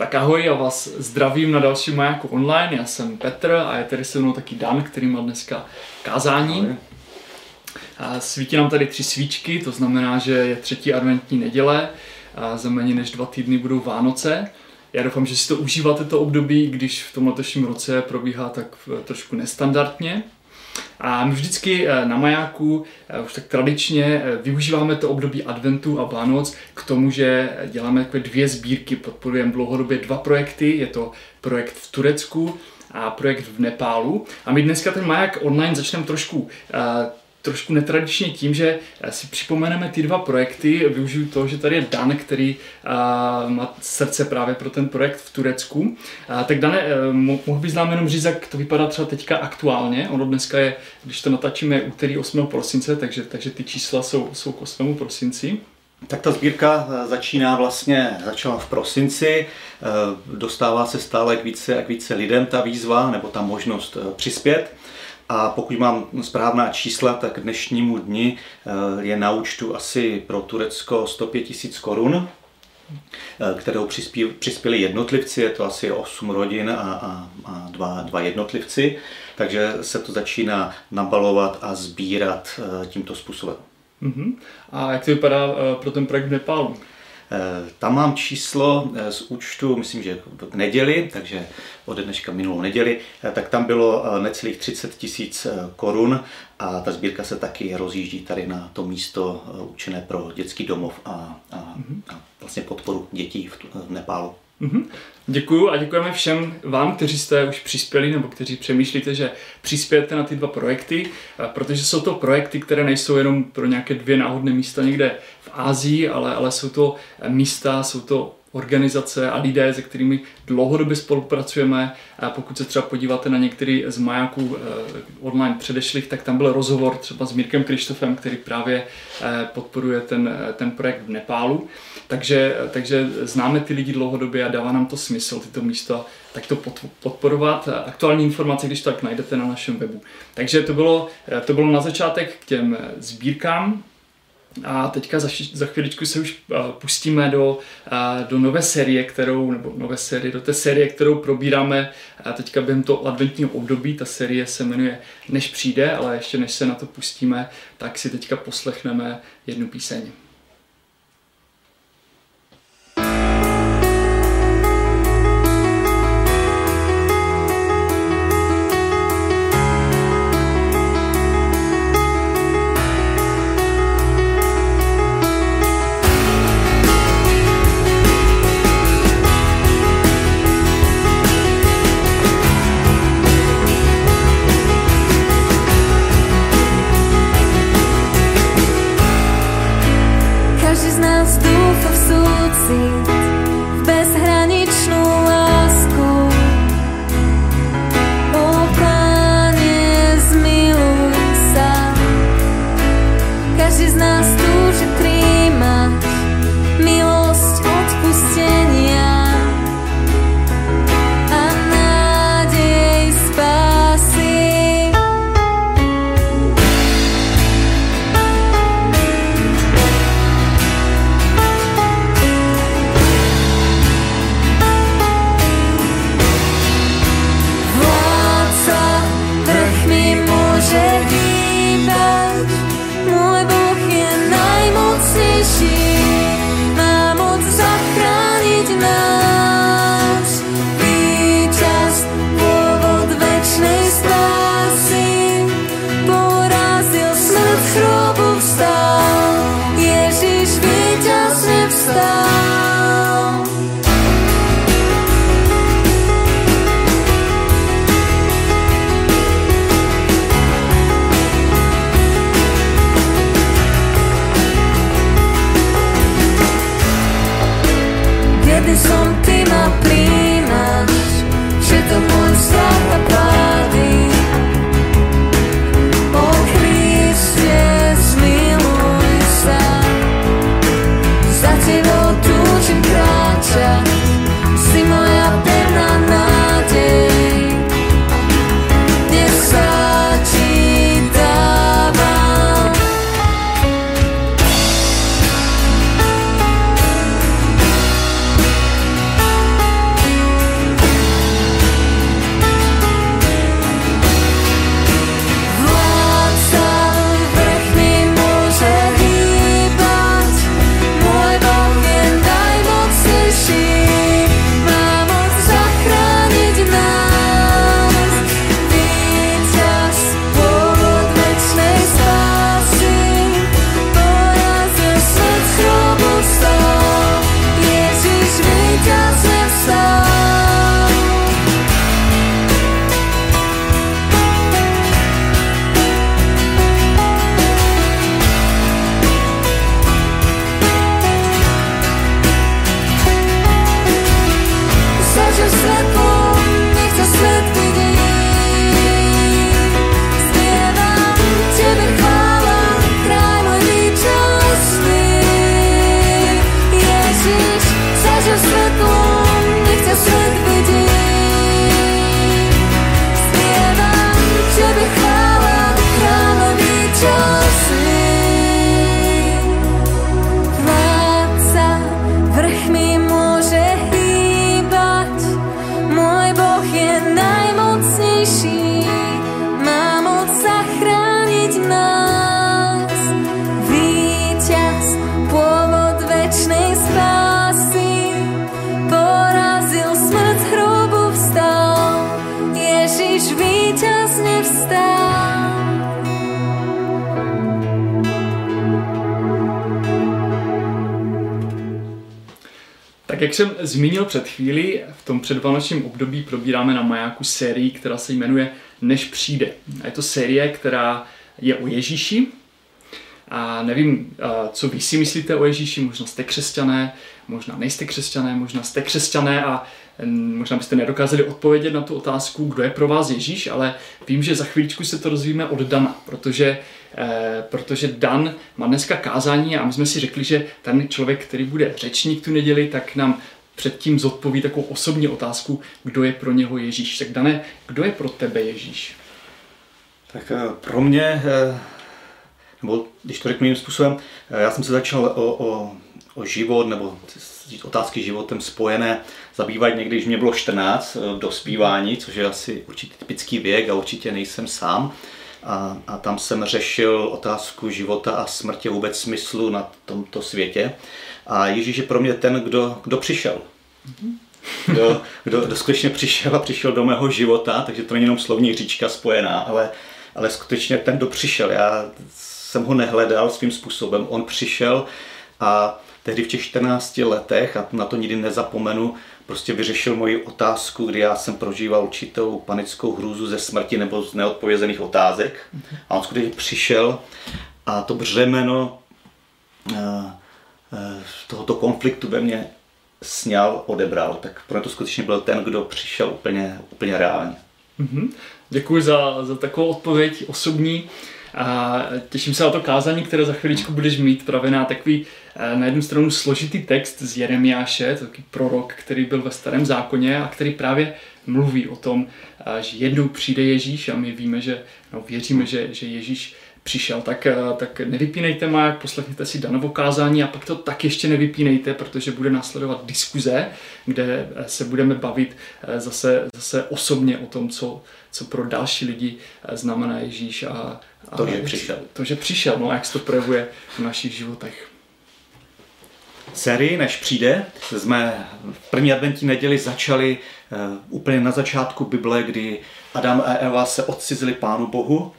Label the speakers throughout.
Speaker 1: Tak ahoj, já vás zdravím na dalším majáku online, já jsem Petr a je tady se mnou taky Dan, který má dneska kázání. A svítí nám tady tři svíčky, to znamená, že je třetí adventní neděle, a za méně než dva týdny budou Vánoce. Já doufám, že si to užíváte to období, když v tom letošním roce probíhá tak trošku nestandardně. A my vždycky eh, na majáku eh, už tak tradičně eh, využíváme to období adventu a Vánoc k tomu, že děláme takové dvě sbírky, podporujeme dlouhodobě dva projekty, je to projekt v Turecku a projekt v Nepálu. A my dneska ten maják online začneme trošku trošku netradičně tím, že eh, si připomeneme ty dva projekty. Využiju to, že tady je Dan, který uh, má srdce právě pro ten projekt v Turecku. Uh, tak Dane, uh, mohl bys nám jenom říct, jak to vypadá třeba teďka aktuálně? Ono dneska je, když to natačíme, úterý 8. prosince, takže, takže ty čísla jsou, jsou k 8. prosinci.
Speaker 2: Tak ta sbírka začíná vlastně, začala v prosinci, dostává se stále k více a k více lidem ta výzva nebo ta možnost přispět. A pokud mám správná čísla, tak dnešnímu dni eh, je na účtu asi pro Turecko 105 tisíc korun, eh, kterou přispěli jednotlivci, je to asi 8 rodin a, a, a dva, dva jednotlivci, takže se to začíná nabalovat a sbírat eh, tímto způsobem.
Speaker 1: Uh-huh. A jak to vypadá pro ten projekt v Nepálu?
Speaker 2: Eh, tam mám číslo eh, z účtu, myslím, že k neděli, takže od dneška minulou neděli, eh, tak tam bylo necelých 30 tisíc korun a ta sbírka se taky rozjíždí tady na to místo určené pro dětský domov a, a, a vlastně podporu dětí v, v Nepálu.
Speaker 1: Mm-hmm. Děkuju a děkujeme všem vám, kteří jste už přispěli nebo kteří přemýšlíte, že přispějete na ty dva projekty, protože jsou to projekty, které nejsou jenom pro nějaké dvě náhodné místa někde v Ázii, ale, ale jsou to místa, jsou to organizace a lidé, se kterými dlouhodobě spolupracujeme. A pokud se třeba podíváte na některý z majáků eh, online předešlých, tak tam byl rozhovor třeba s Mirkem Krištofem, který právě eh, podporuje ten, eh, ten projekt v Nepálu. Takže, takže známe ty lidi dlouhodobě a dává nám to smysl, tyto místa, tak to podporovat. Aktuální informace, když tak najdete na našem webu. Takže to bylo, to bylo na začátek k těm sbírkám. A teďka za, za chvíličku se už uh, pustíme do, uh, do nové série, kterou, nebo nové série, do té série, kterou probíráme uh, teďka během toho adventního období. Ta série se jmenuje Než přijde, ale ještě než se na to pustíme, tak si teďka poslechneme jednu píseň. see Tak jak jsem zmínil před chvíli, v tom předvánočním období probíráme na majáku sérii, která se jmenuje Než přijde. A je to série, která je o Ježíši. A nevím, co vy si myslíte o Ježíši, možná jste křesťané, možná nejste křesťané, možná jste křesťané a možná byste nedokázali odpovědět na tu otázku, kdo je pro vás Ježíš, ale vím, že za chvíličku se to rozvíme od Dana, protože, eh, protože Dan má dneska kázání a my jsme si řekli, že ten člověk, který bude řečník tu neděli, tak nám předtím zodpoví takovou osobní otázku, kdo je pro něho Ježíš. Tak Dane, kdo je pro tebe Ježíš?
Speaker 2: Tak eh, pro mě, eh, nebo když to řeknu jiným způsobem, já jsem se začal o, o život nebo otázky životem spojené zabývat někdy, když mě bylo 14 v dospívání, což je asi určitě typický věk a určitě nejsem sám. A, a tam jsem řešil otázku života a smrti, vůbec smyslu na tomto světě. A Ježíš je pro mě ten, kdo, kdo přišel. Kdo, kdo, kdo skutečně přišel a přišel do mého života, takže to není jenom slovní říčka spojená, ale, ale skutečně ten, kdo přišel. Já jsem ho nehledal svým způsobem, on přišel a tehdy v těch 14 letech, a na to nikdy nezapomenu, prostě vyřešil moji otázku, kdy já jsem prožíval určitou panickou hrůzu ze smrti nebo z neodpovězených otázek. A on skutečně přišel a to břemeno uh, Eh, tohoto konfliktu ve mně sněl, odebral, tak pro to skutečně byl ten, kdo přišel úplně, úplně reálně.
Speaker 1: Mm-hmm. Děkuji za, za takovou odpověď osobní. A těším se na to kázání, které za chviličku budeš mít právě na takový eh, na jednu stranu složitý text z Jeremiáše, to takový prorok, který byl ve starém zákoně a který právě mluví o tom, eh, že jednou přijde Ježíš a my víme, že no, věříme, že, že Ježíš přišel, tak, eh, tak nevypínejte má, poslechněte si Danovo kázání a pak to tak ještě nevypínejte, protože bude následovat diskuze, kde eh, se budeme bavit eh, zase, zase osobně o tom, co, co pro další lidi znamená Ježíš a,
Speaker 2: a to, že přišel.
Speaker 1: To, že přišel, no a jak se to projevuje v našich životech.
Speaker 2: Sérii, než přijde, jsme v první adventní neděli začali uh, úplně na začátku Bible, kdy Adam a Eva se odcizili Pánu Bohu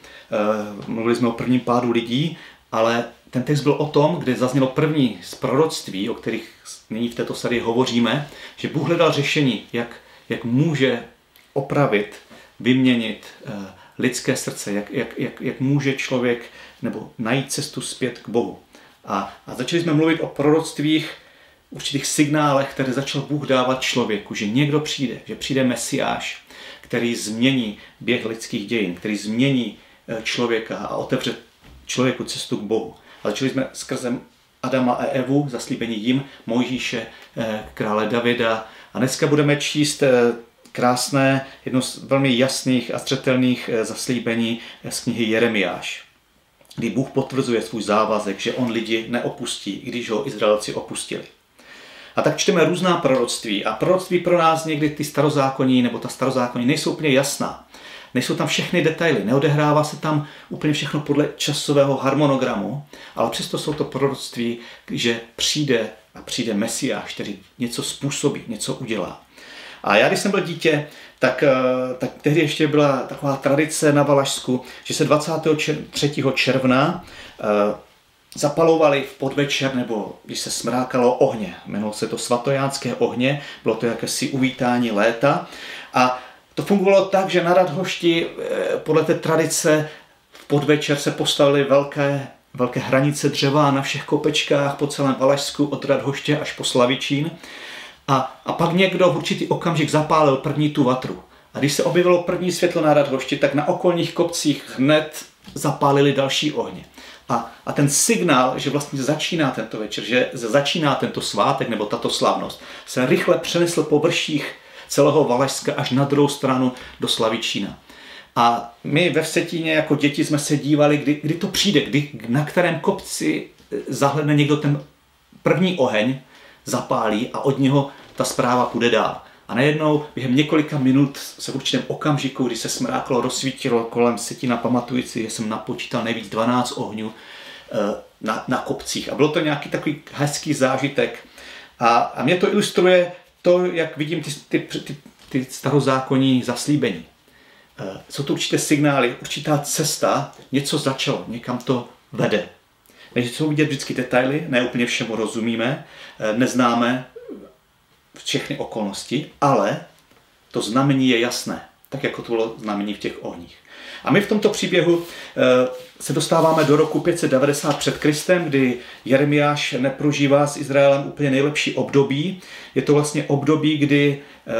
Speaker 2: mluvili jsme o prvním pádu lidí, ale ten text byl o tom, kde zaznělo první z proroctví, o kterých nyní v této sérii hovoříme, že Bůh hledal řešení, jak, jak může opravit, vyměnit eh, lidské srdce, jak, jak, jak, jak může člověk nebo najít cestu zpět k Bohu. A, a začali jsme mluvit o proroctvích, určitých signálech, které začal Bůh dávat člověku, že někdo přijde, že přijde Mesiáš, který změní běh lidských dějin, který změní Eh, člověka a otevře člověku cestu k Bohu. A začali jsme skrze Adama a Evu, zaslíbení jim, Mojžíše, eh, krále Davida. A dneska budeme číst eh, krásné, jedno z velmi jasných a střetelných zaslíbení z knihy Jeremiáš, kdy Bůh potvrzuje svůj závazek, že on lidi neopustí, když ho Izraelci opustili. A tak čteme různá proroctví. A proroctví pro nás někdy ty starozákonní nebo ta starozákonní nejsou úplně jasná. Nejsou tam všechny detaily, neodehrává se tam úplně všechno podle časového harmonogramu, ale přesto jsou to proroctví, že přijde a přijde Mesiáš, který něco způsobí, něco udělá. A já, když jsem byl dítě, tak, eh, tak tehdy ještě byla taková tradice na Valašsku, že se 23. června eh, zapalovali v podvečer, nebo když se smrákalo ohně. Jmenovalo se to svatojánské ohně, bylo to jakési uvítání léta. A to fungovalo tak, že na Radhošti eh, podle té tradice v podvečer se postavily velké, velké hranice dřeva na všech kopečkách po celém Valašsku od Radhoště až po Slavičín. A, a pak někdo v určitý okamžik zapálil první tu vatru. A když se objevilo první světlo na Radhošti, tak na okolních kopcích hned zapálili další ohně. A, a ten signál, že vlastně začíná tento večer, že začíná tento svátek nebo tato slavnost, se rychle přenesl po vrších celého Valašska až na druhou stranu do Slavičína. A my ve Vsetíně jako děti jsme se dívali, kdy, kdy to přijde, kdy, na kterém kopci eh, zahledne někdo ten první oheň, zapálí a od něho ta zpráva půjde dál. A najednou během několika minut se v určitém okamžiku, kdy se smráklo, rozsvítilo kolem setina, pamatující, že jsem napočítal nejvíc 12 ohňů eh, na, na kopcích. A bylo to nějaký takový hezký zážitek. A, a mě to ilustruje to, jak vidím ty, ty, ty, ty starozákonní zaslíbení. Eh, jsou to určité signály, určitá cesta, něco začalo, někam to vede. jsou vidět vždycky detaily, ne úplně všemu rozumíme, eh, neznáme všechny okolnosti, ale to znamení je jasné, tak jako to bylo znamení v těch ohních. A my v tomto příběhu eh, se dostáváme do roku 590 před Kristem, kdy Jeremiáš neprožívá s Izraelem úplně nejlepší období. Je to vlastně období, kdy eh,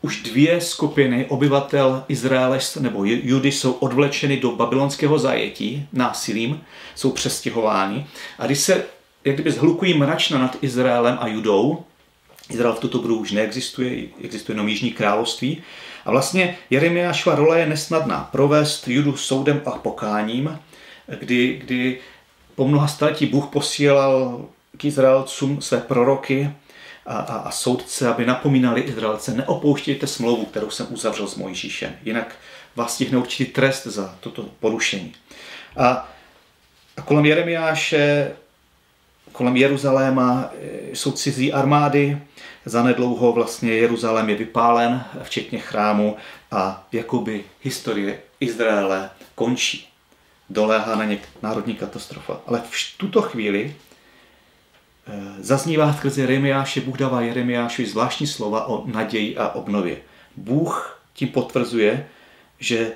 Speaker 2: už dvě skupiny obyvatel Izraele nebo Judy jsou odvlečeny do babylonského zajetí násilím, jsou přestěhováni. A když se jak kdyby zhlukují mračna nad Izraelem a Judou, Izrael v tuto dobu už neexistuje, existuje jenom Jižní království. A vlastně Jeremiášova role je nesnadná. Provést Judu soudem a pokáním, kdy, kdy po mnoha staletí Bůh posílal k Izraelcům své proroky a, a, a soudce, aby napomínali Izraelce, neopouštějte smlouvu, kterou jsem uzavřel s Mojžíšem, jinak vás stihne určitý trest za toto porušení. A, a kolem Jeremiáše, kolem Jeruzaléma e, jsou cizí armády, zanedlouho vlastně Jeruzalém je vypálen, včetně chrámu a jakoby historie Izraele končí. Doléhá na ně národní katastrofa. Ale v tuto chvíli Eh, zaznívá skrze Jeremiáše, Bůh dává Jeremiášovi zvláštní slova o naději a obnově. Bůh tím potvrzuje, že,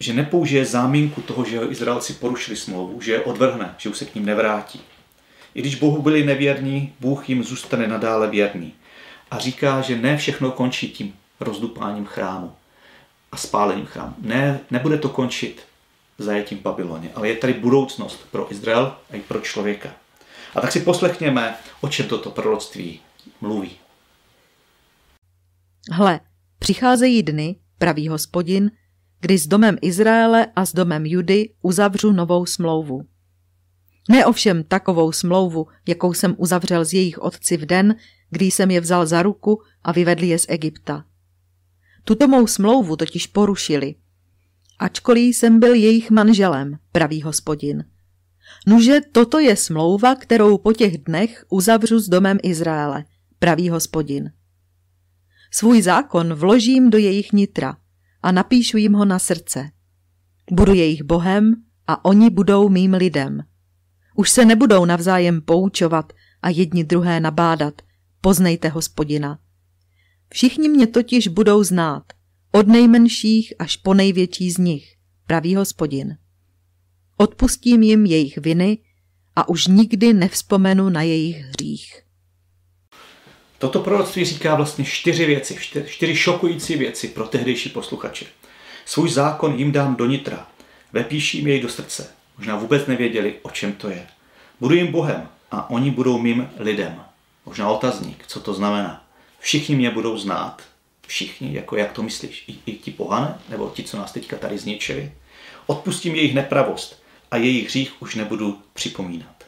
Speaker 2: že nepoužije záminku toho, že Izraelci porušili smlouvu, že je odvrhne, že už se k ním nevrátí. I když Bohu byli nevěrní, Bůh jim zůstane nadále věrný. A říká, že ne všechno končí tím rozdupáním chrámu a spálením chrámu. Ne, nebude to končit zajetím v Babyloně, ale je tady budoucnost pro Izrael a i pro člověka. A tak si poslechněme, o čem toto proroctví mluví.
Speaker 3: Hle, přicházejí dny, pravý hospodin, kdy s domem Izraele a s domem Judy uzavřu novou smlouvu. Ne ovšem takovou smlouvu, jakou jsem uzavřel s jejich otci v den, kdy jsem je vzal za ruku a vyvedl je z Egypta. Tuto mou smlouvu totiž porušili – ačkoliv jsem byl jejich manželem, pravý hospodin. Nuže toto je smlouva, kterou po těch dnech uzavřu s domem Izraele, pravý hospodin. Svůj zákon vložím do jejich nitra a napíšu jim ho na srdce. Budu jejich bohem a oni budou mým lidem. Už se nebudou navzájem poučovat a jedni druhé nabádat. Poznejte hospodina. Všichni mě totiž budou znát – od nejmenších až po největší z nich, pravý hospodin. Odpustím jim jejich viny a už nikdy nevzpomenu na jejich hřích.
Speaker 2: Toto proroctví říká vlastně čtyři věci, čtyři šokující věci pro tehdejší posluchače. Svůj zákon jim dám do nitra, vepíším jej do srdce. Možná vůbec nevěděli, o čem to je. Budu jim Bohem a oni budou mým lidem. Možná otazník, co to znamená. Všichni mě budou znát, všichni, jako jak to myslíš, i, i ti pohané, nebo ti, co nás teďka tady zničili. Odpustím jejich nepravost a jejich hřích už nebudu připomínat.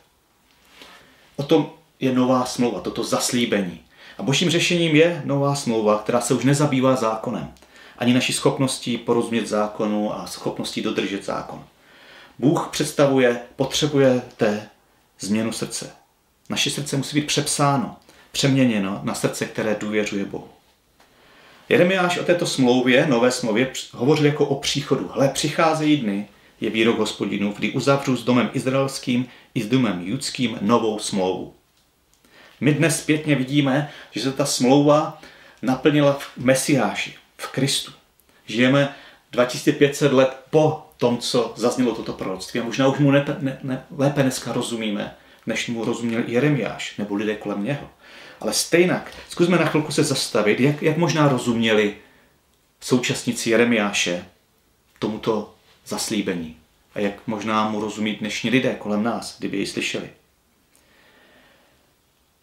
Speaker 2: O tom je nová smlouva, toto zaslíbení. A božím řešením je nová smlouva, která se už nezabývá zákonem, ani naší schopností porozumět zákonu a schopností dodržet zákon. Bůh představuje, potřebuje té změnu srdce. Naše srdce musí být přepsáno, přeměněno na srdce, které důvěřuje Bohu. Jeremiáš o této smlouvě, nové smlouvě, hovořil jako o příchodu. Hle, přicházejí dny, je výrok hospodinu, kdy uzavřu s domem izraelským i s domem judským novou smlouvu. My dnes zpětně vidíme, že se ta smlouva naplnila v Mesiáši, v Kristu. Žijeme 2500 let po tom, co zaznělo toto proroctví. A možná už mu ne, ne, ne, lépe dneska rozumíme, než mu rozuměl Jeremiáš nebo lidé kolem něho. Ale stejnak, zkusme na chvilku se zastavit, jak, jak možná rozuměli současníci Jeremiáše tomuto zaslíbení a jak možná mu rozumí dnešní lidé kolem nás, kdyby ji slyšeli.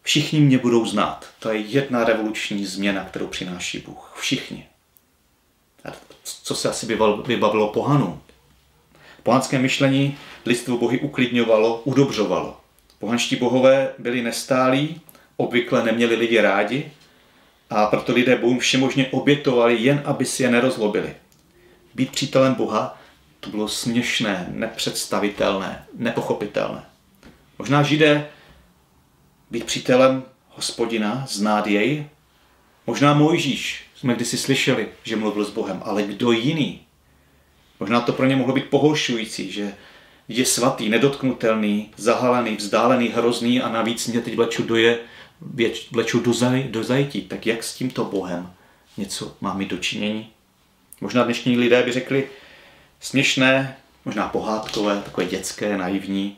Speaker 2: Všichni mě budou znát. To je jedna revoluční změna, kterou přináší Bůh. Všichni. A co se asi vybavilo pohanům? Pohanské myšlení lidstvo bohy uklidňovalo, udobřovalo. Pohanští bohové byli nestálí, obvykle neměli lidi rádi a proto lidé Bohu všemožně obětovali, jen aby si je nerozlobili. Být přítelem Boha to bylo směšné, nepředstavitelné, nepochopitelné. Možná židé být přítelem hospodina, znát jej, možná Mojžíš, jsme kdysi slyšeli, že mluvil s Bohem, ale kdo jiný? Možná to pro ně mohlo být pohoršující, že je svatý, nedotknutelný, zahalený, vzdálený, hrozný a navíc mě teď vleču do, je, vleču do, zaj, do zajetí. Tak jak s tímto Bohem něco má mít dočinění? Možná dnešní lidé by řekli směšné, možná pohádkové, takové dětské, naivní,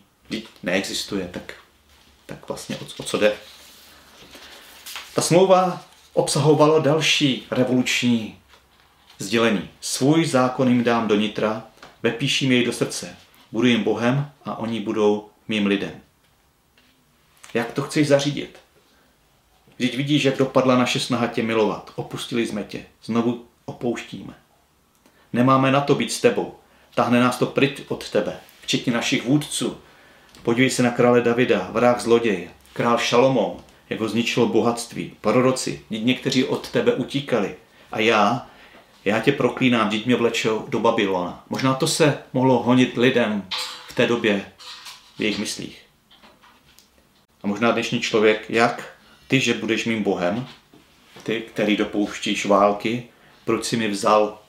Speaker 2: neexistuje, tak, tak vlastně o, o co jde? Ta smlouva obsahovala další revoluční sdělení. Svůj zákon jim dám do nitra, vepíším jej do srdce. Budu jim Bohem a oni budou mým lidem. Jak to chceš zařídit? Vždyť vidíš, jak dopadla naše snaha tě milovat. Opustili jsme tě. Znovu opouštíme. Nemáme na to být s tebou. Tahne nás to pryč od tebe, včetně našich vůdců. Podívej se na krále Davida, vrah zloděj, král Šalomón, jak ho zničilo bohatství, proroci, někteří od tebe utíkali. A já, já tě proklínám, dít mě vlečou do Babylona. Možná to se mohlo honit lidem v té době v jejich myslích. A možná dnešní člověk, jak ty, že budeš mým Bohem, ty, který dopouštíš války, proč si mi vzal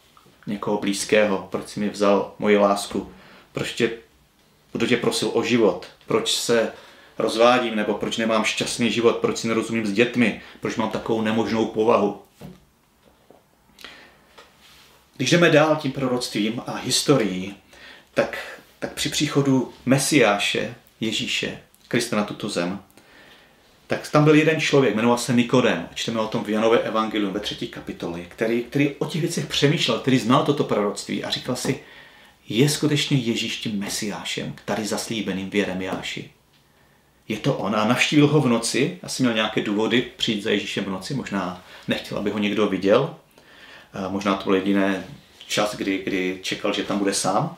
Speaker 2: někoho blízkého, proč si mi vzal moji lásku, proč tě, kdo tě prosil o život, proč se rozvádím, nebo proč nemám šťastný život, proč si nerozumím s dětmi, proč mám takovou nemožnou povahu. Když jdeme dál tím proroctvím a historií, tak, tak při příchodu Mesiáše, Ježíše, Krista na tuto zem, tak tam byl jeden člověk, jmenoval se Nikodem, čteme o tom v Janové evangelium ve třetí kapitoli, který, který o těch věcech přemýšlel, který znal toto proroctví a říkal si, je skutečně Ježíš tím mesiášem, tady zaslíbeným v Jeremiáši. Je to on a navštívil ho v noci, asi měl nějaké důvody přijít za Ježíšem v noci, možná nechtěl, aby ho někdo viděl, možná to byl jediný čas, kdy, kdy čekal, že tam bude sám.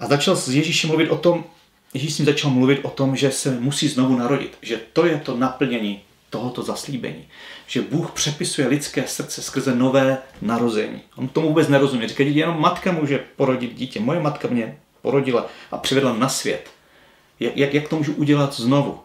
Speaker 2: A začal s Ježíšem mluvit o tom, Ježíš s ním začal mluvit o tom, že se musí znovu narodit, že to je to naplnění tohoto zaslíbení. Že Bůh přepisuje lidské srdce skrze nové narození. On tomu vůbec nerozumí. Říká, že jenom matka může porodit dítě. Moje matka mě porodila a přivedla na svět. Jak, jak, jak to můžu udělat znovu?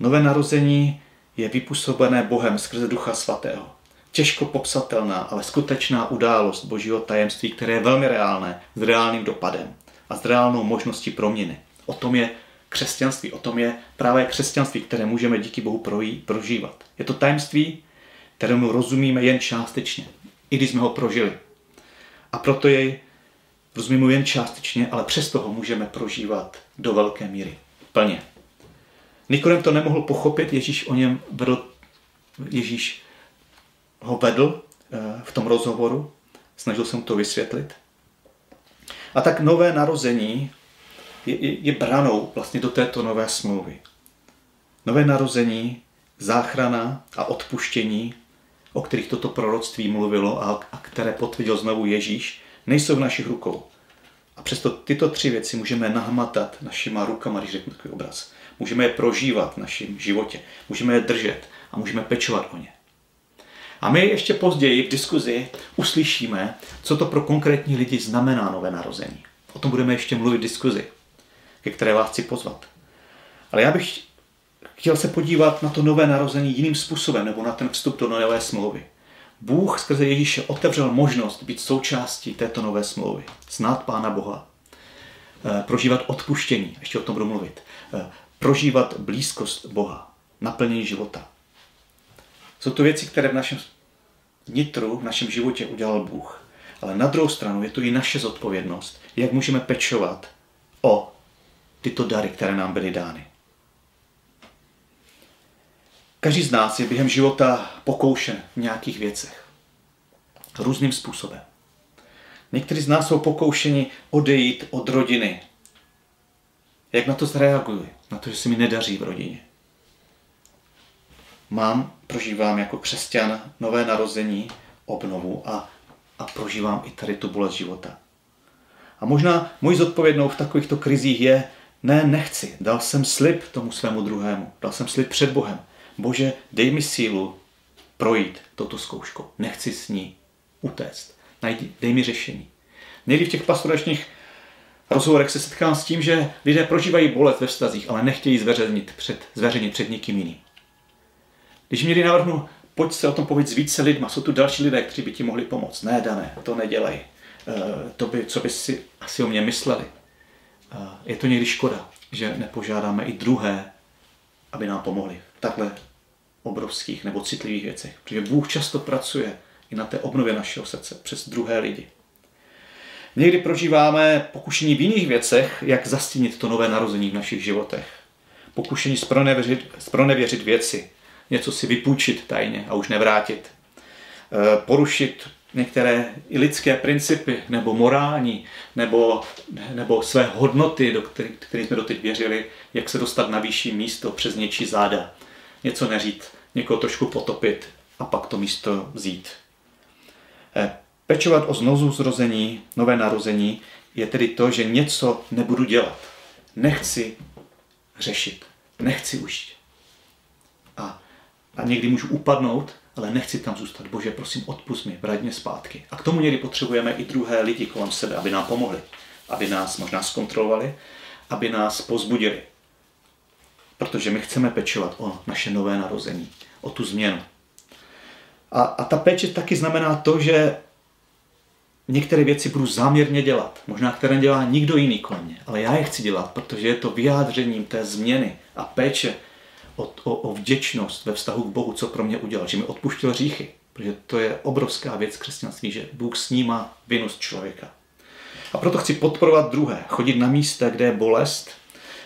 Speaker 2: Nové narození je vypůsobené Bohem skrze Ducha Svatého. Těžko popsatelná, ale skutečná událost Božího tajemství, které je velmi reálné, s reálným dopadem a s reálnou možností proměny. O tom je křesťanství, o tom je právě křesťanství, které můžeme díky Bohu prožívat. Je to tajemství, kterému rozumíme jen částečně, i když jsme ho prožili. A proto jej rozumíme jen částečně, ale přesto ho můžeme prožívat do velké míry, plně. Nikodem to nemohl pochopit, Ježíš o něm vedl, Ježíš ho vedl eh, v tom rozhovoru, snažil jsem to vysvětlit. A tak nové narození je, je, je branou vlastně do této nové smlouvy. Nové narození, záchrana a odpuštění, o kterých toto proroctví mluvilo a, a které potvrdil znovu Ježíš, nejsou v našich rukou. A přesto tyto tři věci můžeme nahmatat našima rukama, když řeknu takový obraz. Můžeme je prožívat v našem životě, můžeme je držet a můžeme pečovat o ně. A my ještě později v diskuzi uslyšíme, co to pro konkrétní lidi znamená nové narození. O tom budeme ještě mluvit v diskuzi, ke které vás chci pozvat. Ale já bych chtěl se podívat na to nové narození jiným způsobem, nebo na ten vstup do nové smlouvy. Bůh skrze Ježíše otevřel možnost být součástí této nové smlouvy, znát Pána Boha, eh, prožívat odpuštění, ještě o tom budu mluvit, eh, prožívat blízkost Boha, naplnění života. Jsou to věci, které v našem nitru, v našem životě udělal Bůh. Ale na druhou stranu je to i naše zodpovědnost, jak můžeme pečovat o tyto dary, které nám byly dány. Každý z nás je během života pokoušen v nějakých věcech. Různým způsobem. Někteří z nás jsou pokoušeni odejít od rodiny. Jak na to zareaguji? Na to, že se mi nedaří v rodině mám, prožívám jako křesťan nové narození, obnovu a, a prožívám i tady tu bolest života. A možná můj zodpovědnou v takovýchto krizích je, ne, nechci, dal jsem slib tomu svému druhému, dal jsem slib před Bohem. Bože, dej mi sílu projít toto zkoušku, nechci s ní utéct, Najdi, dej mi řešení. Někdy v těch pastoračních rozhovorech se setkám s tím, že lidé prožívají bolest ve vztazích, ale nechtějí zveřejnit před, zveřejnit před nikým jiným. Když mi navrhnu, pojď se o tom povědět s více lidma, jsou tu další lidé, kteří by ti mohli pomoct. Ne, Dané, to nedělej. Eh, to by, co by si asi o mě mysleli. je to někdy škoda, že nepožádáme i druhé, aby nám pomohli v takhle obrovských nebo citlivých věcech. Protože Bůh často pracuje i na té obnově našeho srdce přes druhé lidi. Někdy prožíváme pokušení v jiných věcech, jak zastínit to nové narození v našich životech. Pokušení spronevěřit, spronevěřit věci, něco si vypůjčit tajně a už nevrátit. E, porušit některé i lidské principy, nebo morální, nebo, nebo své hodnoty, do kterých, kterých jsme doteď věřili, jak se dostat na vyšší místo přes něčí záda. Něco neřít, někoho trošku potopit a pak to místo vzít. E, Pečovat o znovu zrození, nové narození, je tedy to, že něco nebudu dělat. Nechci řešit. Nechci už. A, někdy můžu upadnout, ale nechci tam zůstat. Bože, prosím, odpust mi, vrať mě zpátky. A k tomu někdy potřebujeme i druhé lidi kolem sebe, aby nám pomohli. Aby nás možná zkontrolovali, aby nás pozbudili. Protože my chceme pečovat o naše nové narození, o tu změnu. A, a ta péče taky znamená to, že některé věci budu záměrně dělat, možná které dělá nikdo jiný kolem mě, ale já je chci dělat, protože je to vyjádřením té změny a péče o, o, o vděčnost ve vztahu k Bohu, co pro mě udělal, že mi odpuštil říchy, protože to je obrovská věc křesťanství, že Bůh snímá vinu z člověka. A proto chci podporovat druhé, chodit na místa, kde je bolest,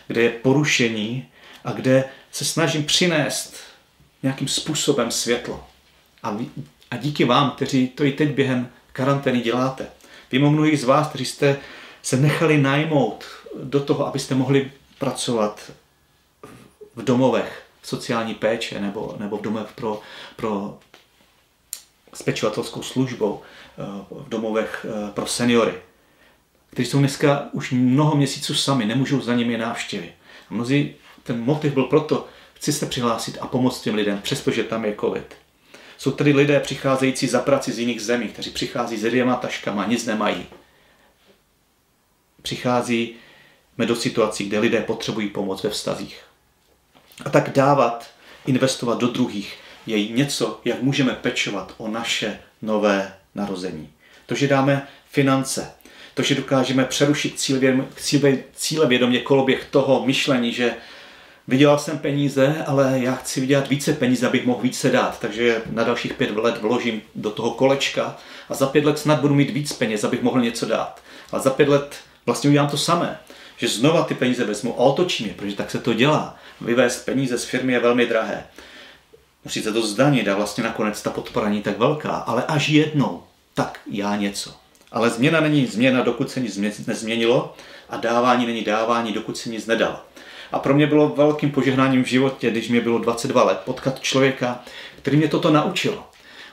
Speaker 2: kde je porušení a kde se snažím přinést nějakým způsobem světlo. A, a díky vám, kteří to i teď během karantény děláte. Vím o mnohých z vás, kteří jste se nechali najmout do toho, abyste mohli pracovat v domovech sociální péče nebo, nebo v domovech pro, pro s pečovatelskou službou, eh, v domovech eh, pro seniory, kteří jsou dneska už mnoho měsíců sami, nemůžou za nimi návštěvy. A mnozí, ten motiv byl proto, chci se přihlásit a pomoct těm lidem, přestože tam je covid. Jsou tady lidé přicházející za prací z jiných zemí, kteří přichází s dvěma taškama, nic nemají. Přichází do situací, kde lidé potřebují pomoc ve vztazích. A tak dávat, investovat do druhých je něco, jak můžeme pečovat o naše nové narození. To, že dáme finance, to, že dokážeme přerušit cílevědomě koloběh toho myšlení, že Vydělal jsem peníze, ale já chci vydělat více peněz, abych mohl více dát. Takže na dalších pět let vložím do toho kolečka a za pět let snad budu mít víc peněz, abych mohl něco dát. A za pět let vlastně udělám to samé. Že znova ty peníze vezmu a otočím je, protože tak se to dělá. Vyvést peníze z firmy je velmi drahé. Musí se to zdanit a vlastně nakonec ta podpora není tak velká, ale až jednou, tak já něco. Ale změna není změna, dokud se nic nezměnilo a dávání není dávání, dokud se nic nedal. A pro mě bylo velkým požehnáním v životě, když mě bylo 22 let, potkat člověka, který mě toto naučil.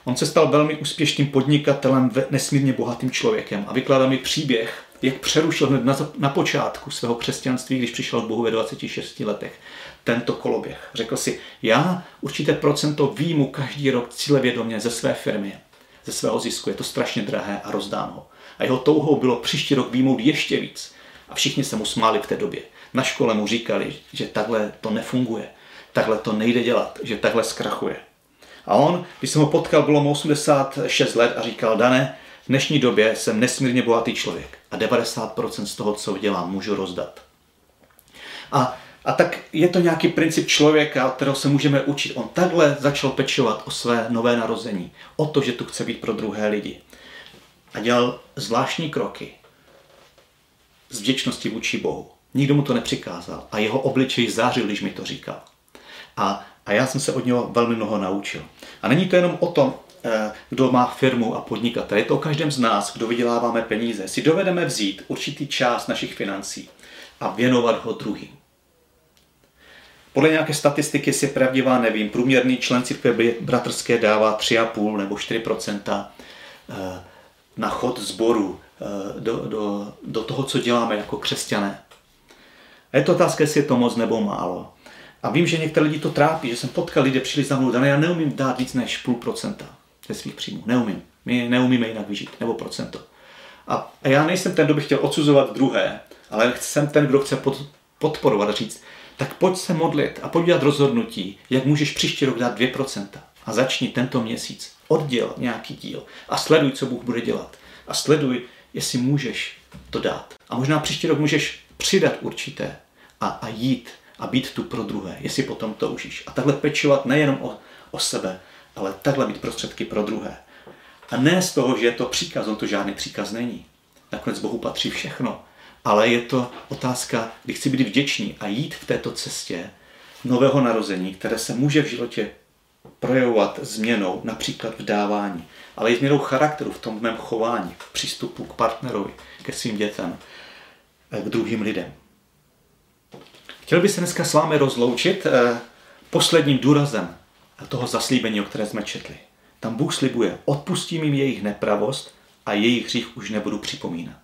Speaker 2: On se stal velmi úspěšným podnikatelem, nesmírně bohatým člověkem a vykládá mi příběh, jak přerušil hned na, na počátku svého křesťanství, když přišel k Bohu ve 26 letech, tento koloběh. Řekl si, já určité procento výjmu každý rok cílevědomě ze své firmy, ze svého zisku. Je to strašně drahé a rozdám ho. A jeho touhou bylo příští rok výjmout ještě víc. A všichni se mu smáli v té době. Na škole mu říkali, že takhle to nefunguje, takhle to nejde dělat, že takhle zkrachuje. A on, když jsem ho potkal, bylo mu 86 let a říkal, Dané, v dnešní době jsem nesmírně bohatý člověk a 90% z toho, co dělám, můžu rozdat. A, a tak je to nějaký princip člověka, kterého se můžeme učit. On takhle začal pečovat o své nové narození, o to, že tu chce být pro druhé lidi. A dělal zvláštní kroky z vděčnosti vůči Bohu. Nikdo mu to nepřikázal a jeho obličej zářil, když mi to říkal. A, a já jsem se od něho velmi mnoho naučil. A není to jenom o tom, kdo má firmu a podnikatel. Je to o každém z nás, kdo vyděláváme peníze. Si dovedeme vzít určitý část našich financí a věnovat ho druhým. Podle nějaké statistiky, je pravdivá, nevím, průměrný člen církve bratrské dává 3,5 nebo 4 eh, na chod zboru, eh, do, do, do toho, co děláme jako křesťané. A je to otázka, jestli je to moc nebo málo. A vím, že některé lidi to trápí, že jsem potkal lidi, přišli za mnou, já neumím dát víc než půl procenta ze svých příjmů. Neumím. My neumíme jinak vyžít, nebo procento. A, já nejsem ten, kdo by chtěl odsuzovat druhé, ale jsem ten, kdo chce pod, podporovat a říct, tak pojď se modlit a pojď dělat rozhodnutí, jak můžeš příští rok dát 2%. A začni tento měsíc. Odděl nějaký díl a sleduj, co Bůh bude dělat. A sleduj, jestli můžeš to dát. A možná příští rok můžeš přidat určité a, a jít a být tu pro druhé, jestli potom toužíš. A takhle pečovat nejenom o, o sebe, ale takhle být prostředky pro druhé. A ne z toho, že je to příkaz, on to žádný příkaz není. Nakonec Bohu patří všechno. Ale je to otázka, kdy chci být vděčný a jít v této cestě nového narození, které se může v životě projevovat změnou, například v dávání, ale i změnou charakteru v tom mém chování, v přístupu k partnerovi, ke svým dětem, k druhým lidem. Chtěl bych se dneska s vámi rozloučit eh, posledním důrazem toho zaslíbení, o které jsme četli. Tam Bůh slibuje, odpustím jim jejich nepravost a jejich hřích už nebudu připomínat.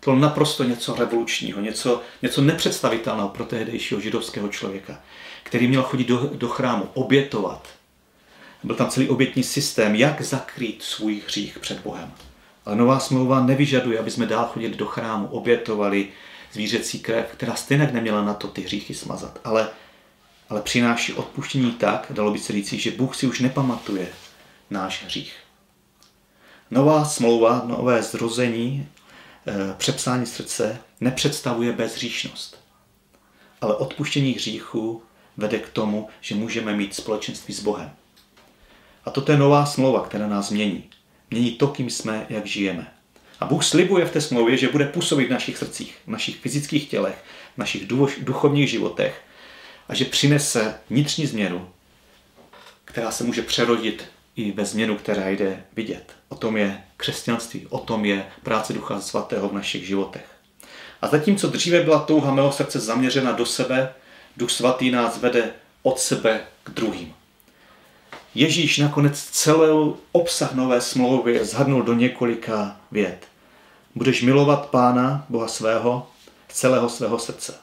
Speaker 2: To bylo naprosto něco revolučního, něco, něco nepředstavitelného pro tehdejšího židovského člověka, který měl chodit do, do chrámu, obětovat. Byl tam celý obětní systém, jak zakrýt svůj hřích před Bohem. Ale nová smlouva nevyžaduje, aby jsme dál chodili do chrámu, obětovali zvířecí krev, která stejně neměla na to ty hříchy smazat. Ale, ale přináší odpuštění tak, dalo by se říct, že Bůh si už nepamatuje náš hřích. Nová smlouva, nové zrození, eh, přepsání srdce nepředstavuje bezříšnost. Ale odpuštění hříchu vede k tomu, že můžeme mít společenství s Bohem. A toto je nová smlouva, která nás mění. Mění to, kým jsme, jak žijeme. A Bůh slibuje v té smlouvě, že bude působit v našich srdcích, v našich fyzických tělech, v našich duchovních životech a že přinese vnitřní změnu, která se může přerodit i ve změnu, která jde vidět. O tom je křesťanství, o tom je práce Ducha Svatého v našich životech. A zatímco dříve byla touha mého srdce zaměřena do sebe, Duch Svatý nás vede od sebe k druhým. Ježíš nakonec celou obsah nové smlouvy zhrnul do několika vět. Budeš milovat Pána, Boha svého, celého svého srdce,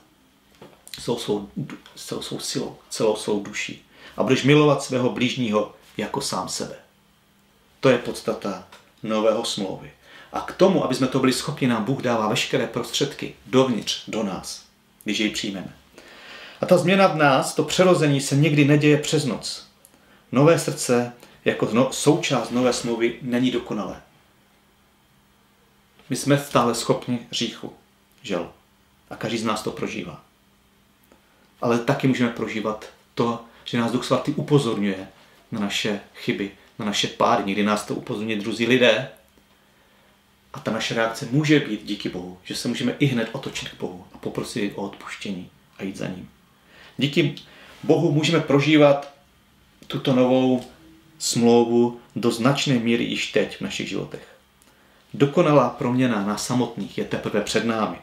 Speaker 2: celou svou, celou svou silou, celou svou duší. A budeš milovat svého blížního jako sám sebe. To je podstata nového smlouvy. A k tomu, aby jsme to byli schopni, nám Bůh dává veškeré prostředky dovnitř, do nás, když jej přijmeme. A ta změna v nás, to přerození se někdy neděje přes noc. Nové srdce jako součást nové smlouvy není dokonalé. My jsme stále schopni říchu, žel. A každý z nás to prožívá. Ale taky můžeme prožívat to, že nás Duch Svatý upozorňuje na naše chyby, na naše pády. Někdy nás to upozorňují druzí lidé. A ta naše reakce může být díky Bohu, že se můžeme i hned otočit k Bohu a poprosit o odpuštění a jít za ním. Díky Bohu můžeme prožívat tuto novou smlouvu do značné míry již teď v našich životech. Dokonalá proměna na samotných je teprve před námi.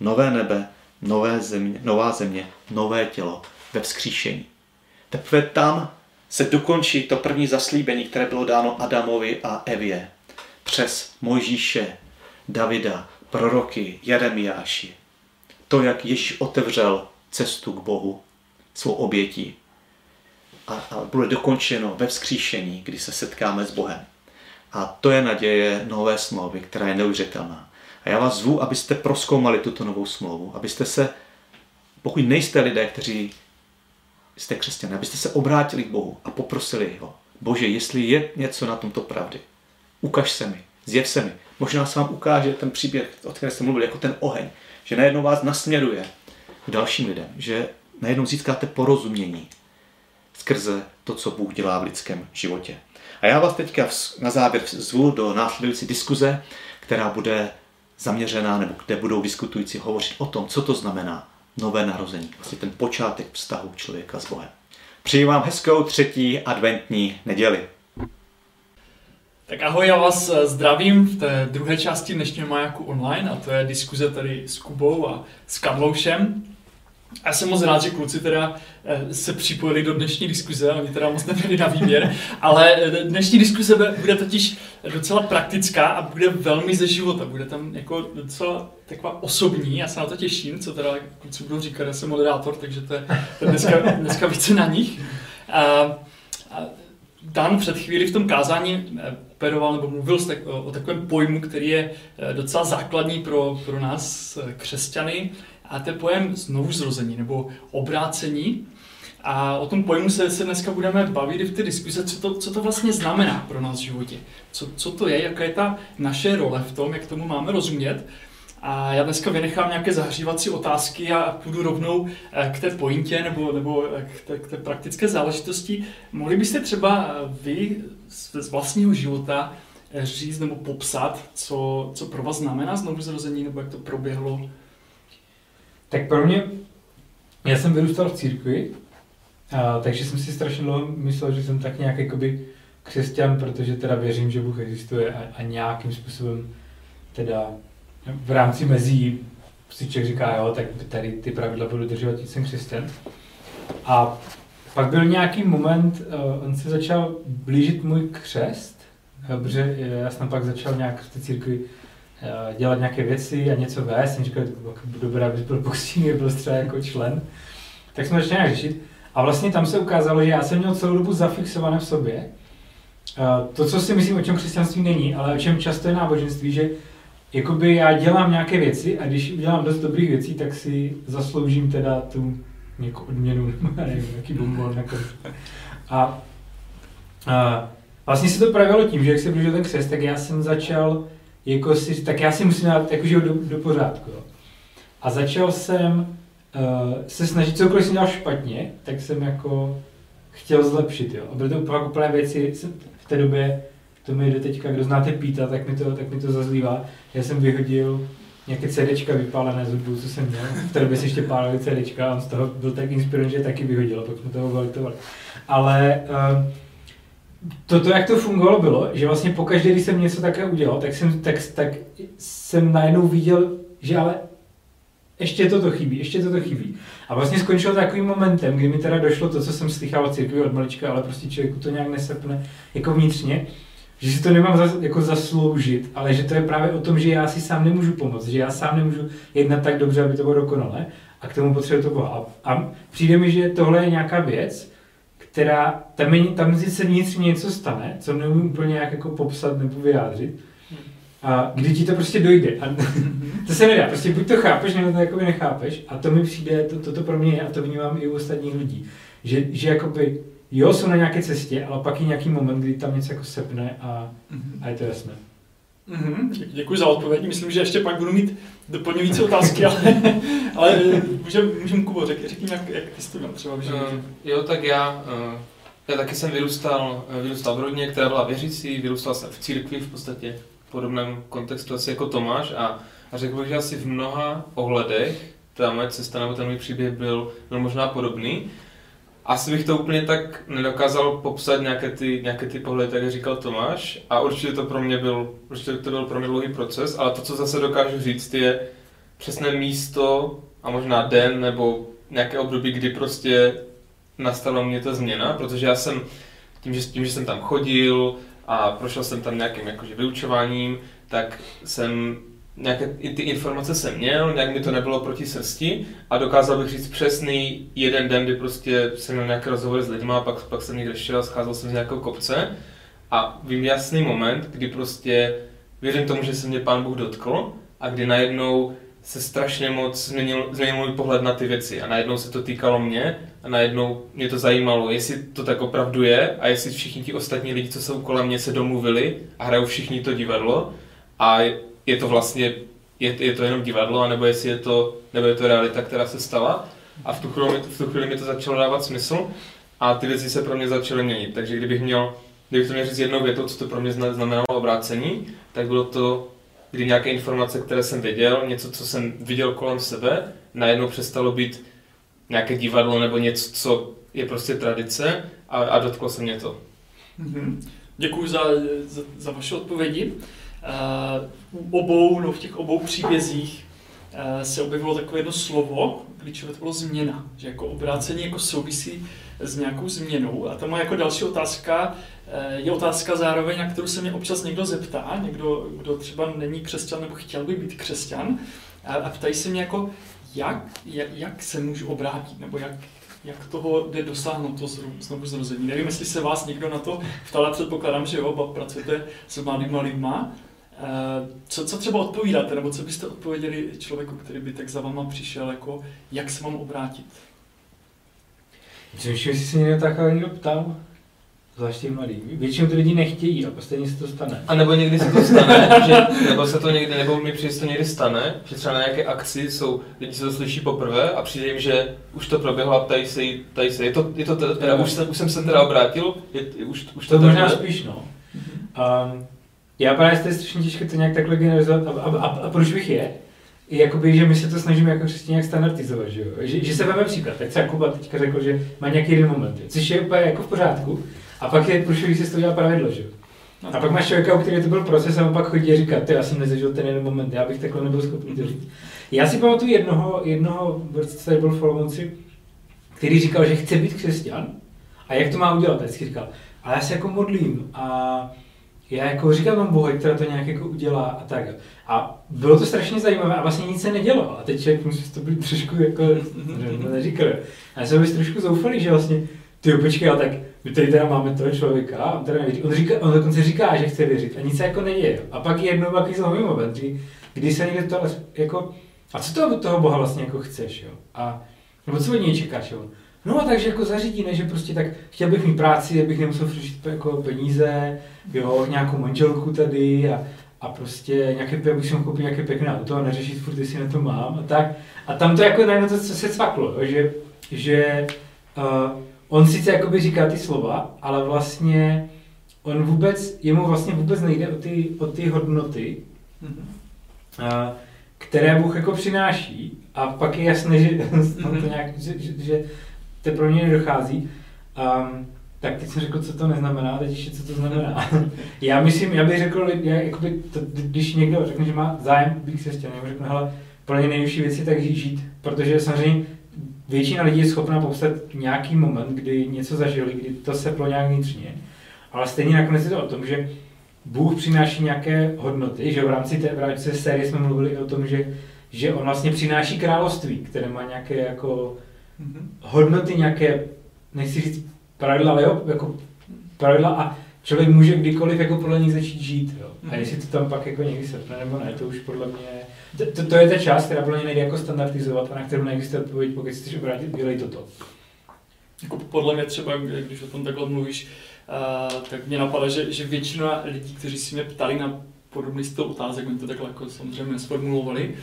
Speaker 2: Nové nebe, nové země, nová země, nové tělo ve vzkříšení. Teprve tam se dokončí to první zaslíbení, které bylo dáno Adamovi a Evě. Přes Mojžíše, Davida, proroky, Jeremiáši. To, jak Ježíš otevřel cestu k Bohu svou obětí. A, a bude dokončeno ve vzkříšení, kdy se setkáme s Bohem. A to je naděje nové smlouvy, která je neuvěřitelná. A já vás zvu, abyste proskoumali tuto novou smlouvu, abyste se, pokud nejste lidé, kteří jste křesťané, abyste se obrátili k Bohu a poprosili ho. Bože, jestli je něco na tomto pravdy, ukaž se mi, zjev se mi. Možná se vám ukáže ten příběh, o kterém jste mluvili, jako ten oheň, že najednou vás nasměruje k dalším lidem, že najednou získáte porozumění skrze to, co Bůh dělá v lidském životě. A já vás teďka na závěr zvu do následující diskuze, která bude zaměřená, nebo kde budou diskutující hovořit o tom, co to znamená nové narození, vlastně ten počátek vztahu člověka s Bohem. Přeji vám hezkou třetí adventní neděli.
Speaker 1: Tak ahoj, já vás eh, zdravím v té druhé části dnešního majaku online a to je diskuze tady s Kubou a s Kamloušem. Já jsem moc rád, že kluci teda eh, se připojili do dnešní diskuze, oni teda moc neměli na výběr, ale eh, dnešní diskuze bude totiž docela praktická a bude velmi ze života, bude tam jako docela taková osobní, já se na to těším, co teda kluci budou říkat, já jsem moderátor, takže to je, dneska, dneska více na nich. A, a Dan před chvíli v tom kázání eh, operoval nebo mluvil o takovém pojmu, který je docela základní pro, pro nás křesťany, a to je pojem znovu zrození nebo obrácení. A o tom pojmu se, se dneska budeme bavit v té diskuse, co to, co to vlastně znamená pro nás v životě. Co, co to je, jaká je ta naše role v tom, jak tomu máme rozumět. A já dneska vynechám nějaké zahřívací otázky a půjdu rovnou eh, k té pointě nebo, nebo eh, k té, k té praktické záležitosti. Mohli byste třeba vy z vlastního života říct nebo popsat, co, co pro vás znamená znovu zrození, nebo jak to proběhlo?
Speaker 4: Tak pro mě, já jsem vyrůstal v církvi, a, takže jsem si strašně dlouho myslel, že jsem tak nějak jakoby křesťan, protože teda věřím, že Bůh existuje a, a nějakým způsobem teda v rámci mezí si člověk říká, jo, tak tady ty pravidla budu dodržovat, jsem křesťan. A pak byl nějaký moment, uh, on se začal blížit můj křest, protože já jsem pak začal nějak v té církvi dělat nějaké věci a něco vést. Jsem říkal, dobré, abys byl pokřtěný, byl třeba jako člen. Tak jsme začali nějak řešit. A vlastně tam se ukázalo, že já jsem měl celou dobu zafixované v sobě. To, co si myslím, o čem křesťanství není, ale o čem často je náboženství, že jakoby já dělám nějaké věci a když udělám dost dobrých věcí, tak si zasloužím teda tu nějakou odměnu, nevím, nějaký bonbon na konci. A, a vlastně se to projevilo tím, že jak se blížil ten křest, tak já jsem začal jako si, tak já si musím dát jakože do, do pořádku. Jo. A začal jsem uh, se snažit, cokoliv jsem dělal špatně, tak jsem jako chtěl zlepšit, jo. A byly to úplně úplné věci, v té době, to mi do teďka, kdo znáte Píta, tak mi to, tak mi to zazlívá. Já jsem vyhodil nějaké CDčka vypálené z hudbu, co jsem měl. V té době si ještě pálili CDčka a on z toho byl tak inspirovaný, že taky vyhodil, pak jsme toho valitovali. Ale uh, toto, jak to fungovalo, bylo, že vlastně pokaždé, když jsem něco také udělal, tak jsem, tak, tak jsem najednou viděl, že ale ještě toto chybí, ještě toto chybí. A vlastně skončilo takovým momentem, kdy mi teda došlo to, co jsem slychal v církvi od malička, ale prostě člověku to nějak nesepne jako vnitřně, že si to nemám za, jako zasloužit, ale že to je právě o tom, že já si sám nemůžu pomoct, že já sám nemůžu jednat tak dobře, aby to bylo dokonalé a k tomu potřebuji to Boha. A, a přijde mi, že tohle je nějaká věc, která, tam, je, tam se vnitřně něco stane, co neumím úplně nějak jako popsat nebo vyjádřit, a kdy ti to prostě dojde. A to se nedá, prostě buď to chápeš, nebo to jakoby nechápeš. A to mi přijde, to, to, to pro mě je, a to vnímám i u ostatních lidí. Že, že jakoby, jo, jsou na nějaké cestě, ale pak je nějaký moment, kdy tam něco jako sepne a, a je to jasné.
Speaker 1: Mm-hmm. Děkuji za odpověď. Myslím, že ještě pak budu mít doplňující otázky, ale, ale můžeme můžem Kubo, řek, řekni, jak, jak ty jsi to třeba uh,
Speaker 5: Jo, tak já, uh, já taky jsem vyrůstal, vyrůstal v rodině, která byla věřící, vyrůstal jsem v církvi v podstatě v podobném kontextu asi jako Tomáš a, a řekl bych, že asi v mnoha ohledech ta moje cesta nebo ten můj příběh byl, byl možná podobný. Asi bych to úplně tak nedokázal popsat nějaké ty, nějaké ty pohledy, jak říkal Tomáš. A určitě to pro mě byl, určitě to byl pro mě dlouhý proces, ale to, co zase dokážu říct, je přesné místo a možná den nebo nějaké období, kdy prostě nastala mě ta změna, protože já jsem tím, že, tím, že jsem tam chodil a prošel jsem tam nějakým jakože vyučováním, tak jsem nějaké ty informace jsem měl, nějak mi to nebylo proti srsti a dokázal bych říct přesný jeden den, kdy prostě jsem měl nějaké rozhovory s lidmi a pak, pak jsem někde šel a scházel jsem z nějakého kopce. A vím jasný moment, kdy prostě věřím tomu, že se mě pán Bůh dotkl a kdy najednou se strašně moc změnil, změnil můj pohled na ty věci. A najednou se to týkalo mě a najednou mě to zajímalo, jestli to tak opravdu je a jestli všichni ti ostatní lidi, co jsou kolem mě, se domluvili a hrajou všichni to divadlo. A je to vlastně, je, je to jenom divadlo, anebo jestli je to, nebo je to realita, která se stala. A v tu chvíli, v tu chvíli mi to začalo dávat smysl a ty věci se pro mě začaly měnit. Takže kdybych měl, kdybych to měl říct jednou větou, co to pro mě znamenalo obrácení, tak bylo to, kdy nějaké informace, které jsem věděl, něco, co jsem viděl kolem sebe, najednou přestalo být nějaké divadlo nebo něco, co je prostě tradice a, a dotklo se mě to.
Speaker 1: Mm-hmm. Děkuji za, za, za vaše odpovědi. Uh, obou, no v těch obou příbězích uh, se objevilo takové jedno slovo, klíčové to bylo změna, že jako obrácení jako souvisí s nějakou změnou. A ta moje jako další otázka uh, je otázka zároveň, na kterou se mě občas někdo zeptá, někdo, kdo třeba není křesťan nebo chtěl by být křesťan, a, a ptají se mě jako, jak, jak, jak se můžu obrátit, nebo jak, jak toho jde dosáhnout to znovu zrození. Nevím, jestli se vás někdo na to ptal, předpokládám, že jo, pracujete s mladýma lidma. Eh, co, co třeba odpovídáte, nebo co byste odpověděli člověku, který by tak za váma přišel, jako jak se mám obrátit?
Speaker 4: Myslím, že si se někdo takhle někdo ptal. Zvláště mladý. Většinou ty lidi nechtějí a stejně se to stane.
Speaker 5: A nebo někdy se to stane, že, nebo se to někdy, nebo mi přijde, to někdy stane, že třeba na nějaké akci jsou, lidi se to slyší poprvé a přijde jim, že už to proběhlo a ptají se, ptají se, je to, je to teda, už, jsem, už jsem se teda obrátil, je, je, už, už
Speaker 4: to,
Speaker 5: to
Speaker 4: možná spíš, no. Um, já právě to je strašně těžké to nějak takhle generalizovat a, a, a, a proč bych je? jakoby, že my se to snažíme jako přesně nějak standardizovat, že jo? Že, že se veme příklad, tak třeba Kuba teďka řekl, že má nějaký jeden moment, což je úplně jako v pořádku, a pak je průšvih, když se to dělá pravidlo, že jo? A pak máš člověka, u který to byl proces a on pak chodí a říká, ty já jsem nezažil ten jeden moment, já bych takhle nebyl schopný to říct. Já si pamatuju jednoho, jednoho, co tady byl v Olomouci, který říkal, že chce být křesťan a jak to má udělat, tak si říkal, ale já se jako modlím a já jako říkám tomu Bohu, která to nějak jako udělá a tak. A bylo to strašně zajímavé a vlastně nic se nedělo. A teď člověk musí to být trošku jako, neříkal. A já jsem byl trošku zoufalý, že vlastně, ty počkej, ale tak my tady teda máme toho člověka, on, teda nevěří. on, říká, on dokonce říká, že chce věřit a nic se jako neděje. A pak je jednou takový zlomový moment, kdy, kdy se někde to jako, a co to od toho Boha vlastně jako chceš, jo? A, nebo co od něj čekáš, jo? No a takže jako zařídíme, že prostě tak chtěl bych mít práci, abych nemusel řešit jako peníze, jo, nějakou manželku tady a, a prostě nějaké, abych si mohl koupit nějaké pěkné auto a neřešit furt, jestli na to mám a tak. A tam to jako najednou to se cvaklo, jo, že, že uh, on sice jakoby říká ty slova, ale vlastně on vůbec, jemu vlastně vůbec nejde o ty, o ty hodnoty, mm-hmm. které Bůh jako přináší a pak je jasné, že, mm-hmm. to nějak, že, že, že to pro mě nedochází. Um, tak teď jsem řekl, co to neznamená, teď ještě co to znamená. já myslím, já bych řekl, já, jakoby, to, když někdo řekne, že má zájem být křesťan, já řeknu, hele, pro ně nejvyšší věci tak žít, protože samozřejmě většina lidí je schopná popsat nějaký moment, kdy něco zažili, kdy to se pro nějak vnitřně. Ale stejně nakonec je to o tom, že Bůh přináší nějaké hodnoty, že v rámci té, v rámci série jsme mluvili o tom, že, že on vlastně přináší království, které má nějaké jako. Hodnoty, nějaké, nechci říct pravidla, ale jo, jako pravidla a člověk může kdykoliv jako podle nich začít žít. Jo. A mhm. jestli to tam pak jako někdy sepne nebo ne, to už podle mě to, to, je ta část, která podle mě nejde jako standardizovat a na kterou neexistuje odpověď, pokud si chceš obrátit, dělej toto.
Speaker 1: Jako podle mě třeba, když o tom takhle mluvíš, uh, tak mě napadá, že, že většina lidí, kteří si mě ptali na podobný styl otázek, oni to takhle jako samozřejmě nesformulovali, uh,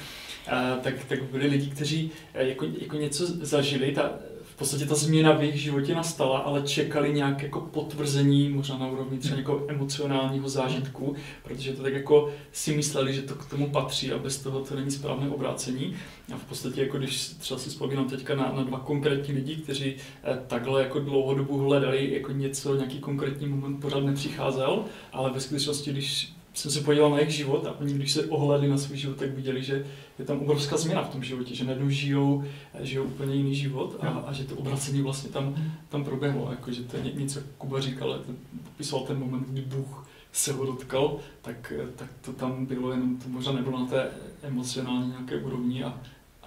Speaker 1: tak, tak byli lidi, kteří uh, jako, jako něco zažili, ta, v podstatě ta změna v jejich životě nastala, ale čekali nějak jako potvrzení, možná na úrovni třeba nějakého emocionálního zážitku, protože to tak jako si mysleli, že to k tomu patří a bez toho to není správné obrácení. A v podstatě, jako když třeba si vzpomínám teďka na, na dva konkrétní lidi, kteří eh, takhle jako dlouhodobu hledali jako něco, nějaký konkrétní moment pořád nepřicházel, ale ve skutečnosti, když jsem se podíval na jejich život a oni, když se ohledli na svůj život, tak viděli, že je tam obrovská změna v tom životě, že najednou žijou, žijou úplně jiný život a, a že to obracení vlastně tam, tam proběhlo, jako, že to je něco, Kuba říkal, ten, popisoval ten moment, kdy Bůh se ho dotkal, tak, tak to tam bylo, jenom to možná nebylo na té emocionální nějaké úrovni a,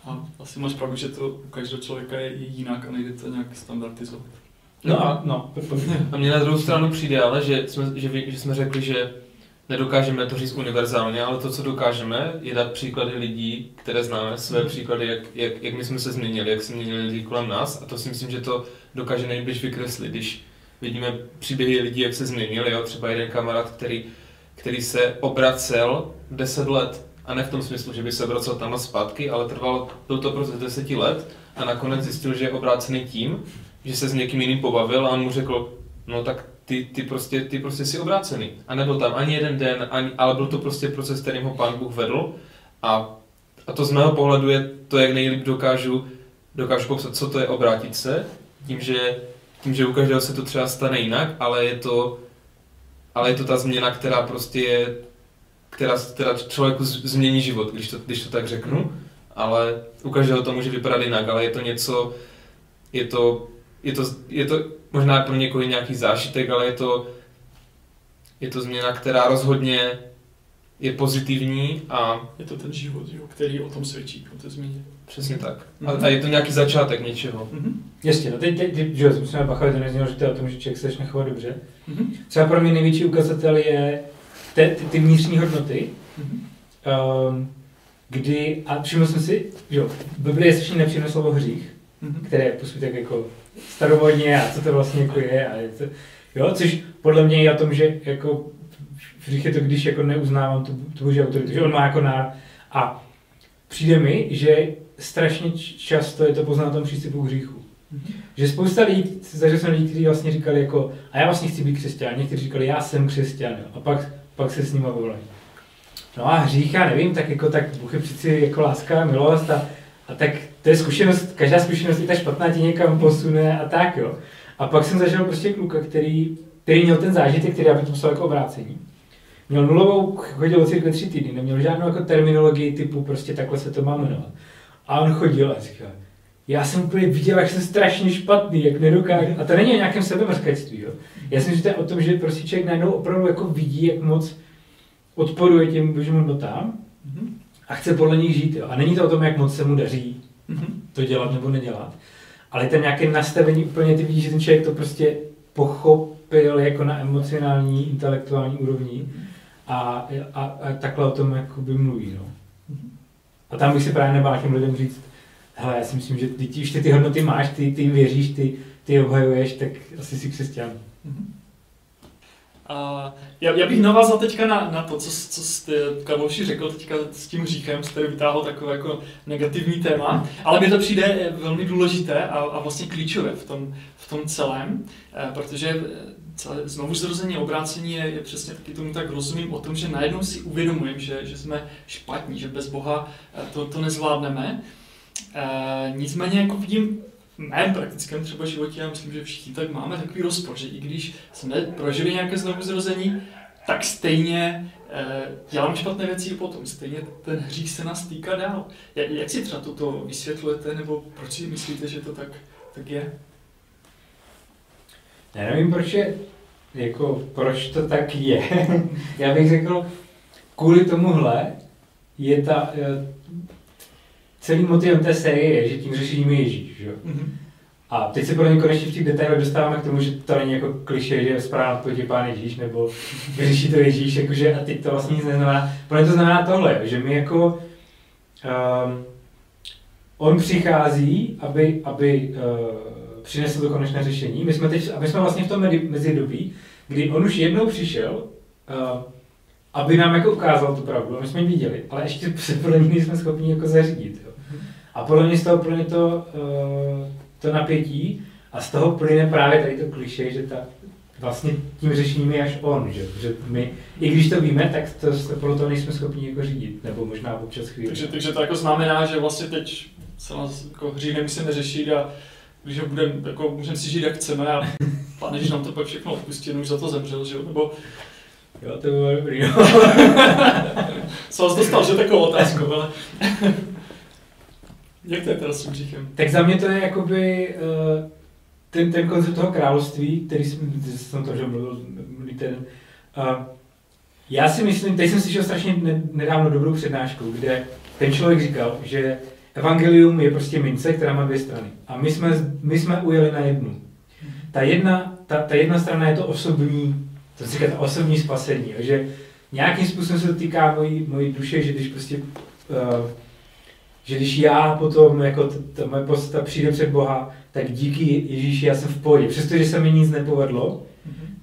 Speaker 1: a asi máš pravdu, že to u každého člověka je jinak a nejde to nějak standardizovat.
Speaker 5: No a, no, a mě na druhou stranu přijde ale, že jsme, že, že jsme řekli, že nedokážeme to říct univerzálně, ale to, co dokážeme, je dát příklady lidí, které známe, své mm. příklady, jak, jak, jak my jsme se změnili, jak se měnili lidi kolem nás a to si myslím, že to dokáže nejbliž vykreslit, když vidíme příběhy lidí, jak se změnili, jo? třeba jeden kamarád, který, který se obracel 10 let a ne v tom smyslu, že by se obracel tam a zpátky, ale trval, byl to proces 10 let a nakonec zjistil, že je obrácený tím, že se s někým jiným pobavil a on mu řekl, no tak ty, ty, prostě, ty prostě si obrácený. A nebyl tam ani jeden den, ani, ale byl to prostě proces, kterým ho pán Bůh vedl. A, a to z mého pohledu je to, jak nejlíp dokážu, dokážu popsat, co to je obrátit se. Tím, že, tím, že u každého se to třeba stane jinak, ale je to, ale je to ta změna, která prostě je, která, která člověku změní život, když to, když to tak řeknu. Ale u každého to může vypadat jinak, ale je to něco, je to, je to, je to možná pro někoho nějaký zážitek, ale je to, je to změna, která rozhodně je pozitivní a...
Speaker 1: Je to ten život, jo, který o tom svědčí, o té změně.
Speaker 5: Přesně tak. Mm-hmm. A, a je to nějaký začátek něčeho.
Speaker 4: Mm-hmm. Jasně, no teď, teď, teď že musíme bachovat, to neznělo, že to je o tom, že člověk se začne chovat dobře. Mm-hmm. Třeba pro mě největší ukazatel je te, ty, ty vnitřní hodnoty, mm-hmm. um, kdy, a všiml jsem si, že v Biblii je strašně nepříjemné slovo hřích, mm-hmm. které tak jako staromodně a co to vlastně jako je. A je to, Jo, což podle mě je o tom, že jako v je to, když jako neuznávám tu, tu boží autoritu, že on má jako na a přijde mi, že strašně často je to poznat na tom přístupu k hříchu. Mm-hmm. Že spousta lidí, zažil jsem lidí, kteří vlastně říkali jako, a já vlastně chci být křesťan, někteří říkali, já jsem křesťan, jo. a pak, pak se s nimi volají. No a hřích, já nevím, tak jako tak Bůh je přeci jako láska, milost a, a tak to je zkušenost, každá zkušenost je ta špatná tě někam posune a tak jo. A pak jsem zažil prostě kluka, který, který měl ten zážitek, který já bych to musel jako obrácení. Měl nulovou, chodil od církve tři týdny, neměl žádnou jako terminologii typu prostě takhle se to má jmenovat. A on chodil a říkal, já jsem úplně viděl, jak jsem strašně špatný, jak nedokážu. A to není o nějakém sebemrzkectví, jo. Já si myslím, že to je o tom, že prostě člověk najednou opravdu jako vidí, jak moc odporuje těm božím hodnotám a chce podle nich žít. Jo. A není to o tom, jak moc se mu daří to dělat nebo nedělat. Ale ten nějaké nastavení úplně, ty vidíš, že ten člověk to prostě pochopil jako na emocionální, intelektuální úrovni a, a, a takhle o tom jakoby mluví. No. A tam bych si právě nebál těm lidem říct, hele, já si myslím, že ty, ty, ty, ty hodnoty máš, ty, ty věříš, ty, ty obhajuješ, tak asi si křesťan.
Speaker 1: A já, já bych navázal teďka na, na to, co, co jste Karloši řekl teďka s tím hříchem, jste vytáhl takové jako negativní téma, ale mi to přijde velmi důležité a, a vlastně klíčové v tom, v tom celém, eh, protože celé znovu zrození obrácení je, je přesně taky tomu tak rozumím o tom, že najednou si uvědomujeme, že, že jsme špatní, že bez Boha eh, to, to nezvládneme. Nicméně jako vidím mém praktickém třeba životě, já myslím, že všichni tak máme takový rozpor, že i když jsme prožili nějaké znovu zrození, tak stejně e, děláme špatné věci i potom. Stejně ten hřích se nás týká dál. Jak, jak si třeba toto vysvětlujete, nebo proč si myslíte, že to tak, tak je?
Speaker 4: Já nevím, proč je, jako, proč to tak je. Já bych řekl, kvůli tomuhle je ta, eh, celý motivem té série je, že tím řešením je Ježíš. Že? Mm-hmm. A teď se pro ně konečně v těch detailech dostáváme k tomu, že to není jako kliše, že správná odpověď je pán Ježíš, nebo vyřeší to Ježíš, jakože a teď to vlastně nic neznamená. Pro to znamená tohle, že my jako um, on přichází, aby, aby uh, přinesl to konečné řešení. My jsme, teď, my jsme vlastně v tom mezidobí, kdy on už jednou přišel, uh, aby nám jako ukázal tu pravdu, my jsme ji viděli, ale ještě se podle něj jsme schopni jako zařídit. Jo. A podle mě z toho plyne to, uh, to napětí a z toho plyne právě tady to kliše, že ta, vlastně tím řešením je až on, že, že my, i když to víme, tak to, to podle toho nejsme schopni jako řídit, nebo možná občas chvíli.
Speaker 1: Takže, takže to jako znamená, že vlastně teď se nás jako hřích nemusíme řešit a když budeme, jako můžeme si žít jak chceme a Pán Ježíš nám to pak všechno odpustí, už za to zemřel, že jo, nebo...
Speaker 4: Jo, to bylo dobrý, no.
Speaker 1: Jsem vás dostal, že takovou otázku, ale... jak to je teda s tím říchem?
Speaker 4: Tak za mě to je jakoby uh, ten, ten koncept toho království, který jsem, jsem to, že mluvil ten, uh, já si myslím, teď jsem slyšel strašně nedávno dobrou přednášku, kde ten člověk říkal, že evangelium je prostě mince, která má dvě strany. A my jsme, my jsme ujeli na jednu. Ta jedna, ta, ta jedna strana je to osobní, to se říká osobní spasení, že nějakým způsobem se to týká mojí, mojí duše, že když prostě, uh, že když já potom, jako ta, ta moje podstata přijde před Boha, tak díky Ježíši já jsem v pohodě. Přestože se mi nic nepovedlo,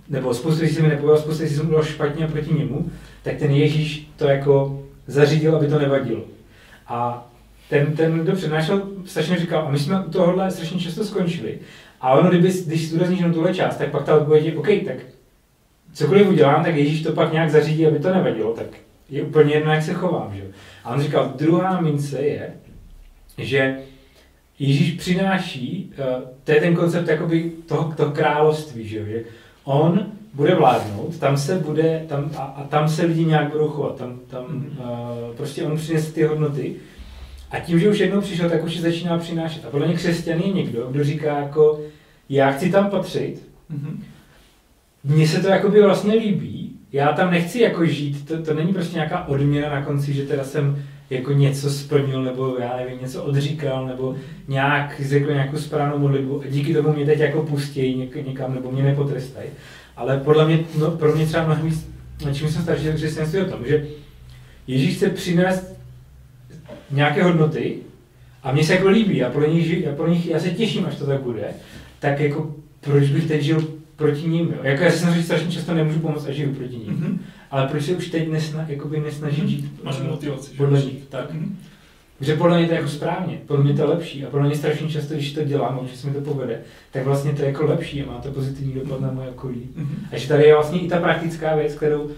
Speaker 4: nebo spoustu věcí se mi nepovedlo, spoustu věcí jsem udělal špatně proti němu, tak ten Ježíš to jako zařídil, aby to nevadilo. A ten, ten, kdo přednášel, strašně říkal, a my jsme u tohohle strašně často skončili. A ono, kdyby, když zdůrazníš jenom tuhle část, tak pak ta odpověď je, OK, tak cokoliv udělám, tak Ježíš to pak nějak zařídí, aby to nevadilo, tak je úplně jedno, jak se chovám. Že? A on říkal, druhá mince je, že Ježíš přináší, uh, to je ten koncept jakoby toho, toho království, že, že on bude vládnout, tam se bude, tam, a, a tam se lidi nějak budou chovat, tam, tam uh, prostě on přinese ty hodnoty a tím, že už jednou přišel, tak už začíná přinášet. A podle mě křesťan je někdo, kdo říká jako, já chci tam patřit, mm-hmm. mně se to jako by vlastně líbí, já tam nechci jako žít, to, to není prostě nějaká odměna na konci, že teda jsem jako něco splnil, nebo já nevím, něco odříkal, nebo nějak řekl nějakou správnou modlitbu a díky tomu mě teď jako pustí něk, někam, nebo mě nepotrestají. Ale podle mě, no, pro mě třeba mnohem víc, čím jsem starší, křesťanství o tom, že Ježíš chce přinést nějaké hodnoty a mně se jako líbí a pro nich, a pro nich já se těším, až to tak bude, tak jako proč bych teď žil proti ním. Jo. Jako já si samozřejmě strašně často nemůžu pomoct a žiju proti ním.
Speaker 1: Mhm.
Speaker 4: Ale proč se už teď nesna, jakoby nesnažit žít
Speaker 1: Máš
Speaker 4: eh,
Speaker 1: motivaci. že?
Speaker 4: podle nich? Tak.
Speaker 1: Mhm.
Speaker 4: Že podle mě to je jako správně, podle mě to je lepší a podle mě strašně často, když to dělám že se mi to povede, tak vlastně to je jako lepší a má to pozitivní dopad na moje okolí.
Speaker 1: Mhm.
Speaker 4: A že tady je vlastně i ta praktická věc, kterou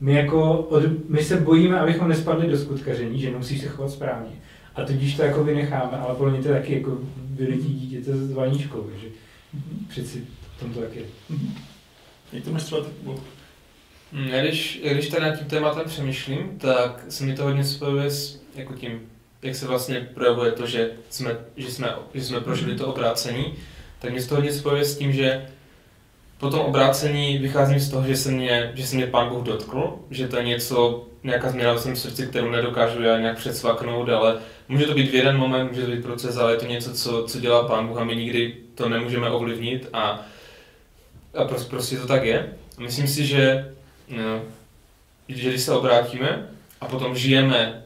Speaker 4: my jako, od, my se bojíme, abychom nespadli do skutkaření, že musíš se chovat správně. A tudíž to jako vynecháme, ale podle mě to je taky jako vylití dítěte s vaničkou, že
Speaker 1: Mhm.
Speaker 4: přeci tom to tak je.
Speaker 1: Mhm. Jak to máš třeba?
Speaker 5: Mm, když, já když tady nad tím tématem přemýšlím, tak se mi to hodně spojuje s jako tím, jak se vlastně projevuje to, že jsme, že jsme, že jsme prožili to obrácení, tak mě se to hodně spojuje s tím, že po tom obrácení vycházím z toho, že se mě, že se mě Pán Bůh dotkl, že to je něco, nějaká změna v svém srdci, kterou nedokážu já nějak předsvaknout, ale může to být v jeden moment, může to být proces, ale je to něco, co, co dělá Pán Bůh a my nikdy to nemůžeme ovlivnit a, a prostě, prostě to tak je. Myslím si, že No, že když se obrátíme a potom žijeme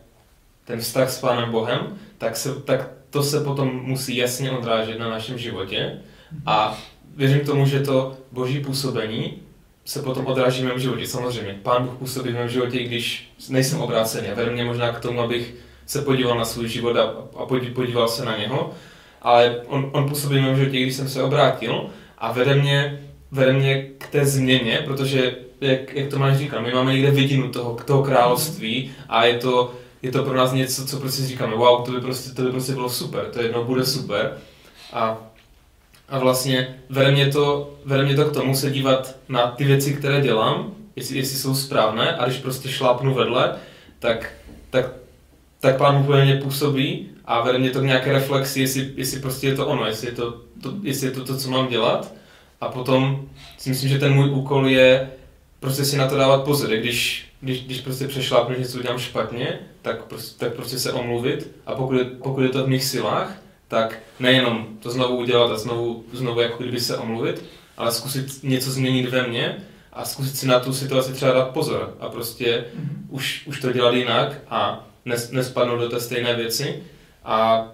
Speaker 5: ten vztah s Pánem Bohem, tak, se, tak to se potom musí jasně odrážet na našem životě a věřím tomu, že to boží působení se potom odráží v mém životě. Samozřejmě, Pán Bůh působí v mém životě, i když nejsem obrácený a vede mě možná k tomu, abych se podíval na svůj život a, a podí- podíval se na něho, ale on, on působí v mém životě, když jsem se obrátil a vede mě, vede mě k té změně, protože jak, jak to máš říkal, my máme někde vidinu toho, toho království a je to, je to pro nás něco, co prostě říkáme, wow, to by prostě, to by prostě bylo super, to jednou bude super. A, a vlastně vede mě, to, vede mě to k tomu se dívat na ty věci, které dělám, jestli, jestli jsou správné a když prostě šlápnu vedle, tak, tak, tak pán Bůh mně působí a vede mě to k nějaké reflexi, jestli, jestli prostě je to ono, jestli je to, to, jestli je to to, co mám dělat. A potom si myslím, že ten můj úkol je prostě si na to dávat pozor. Když, když, když prostě přešlápnu, že něco udělám špatně, tak prostě, tak prostě se omluvit a pokud je, pokud je to v mých silách, tak nejenom to znovu udělat a znovu, znovu jako kdyby se omluvit, ale zkusit něco změnit ve mně a zkusit si na tu situaci třeba dát pozor a prostě
Speaker 1: Mhm.
Speaker 5: už, už to dělat jinak a nes, nespadnout do té stejné věci a,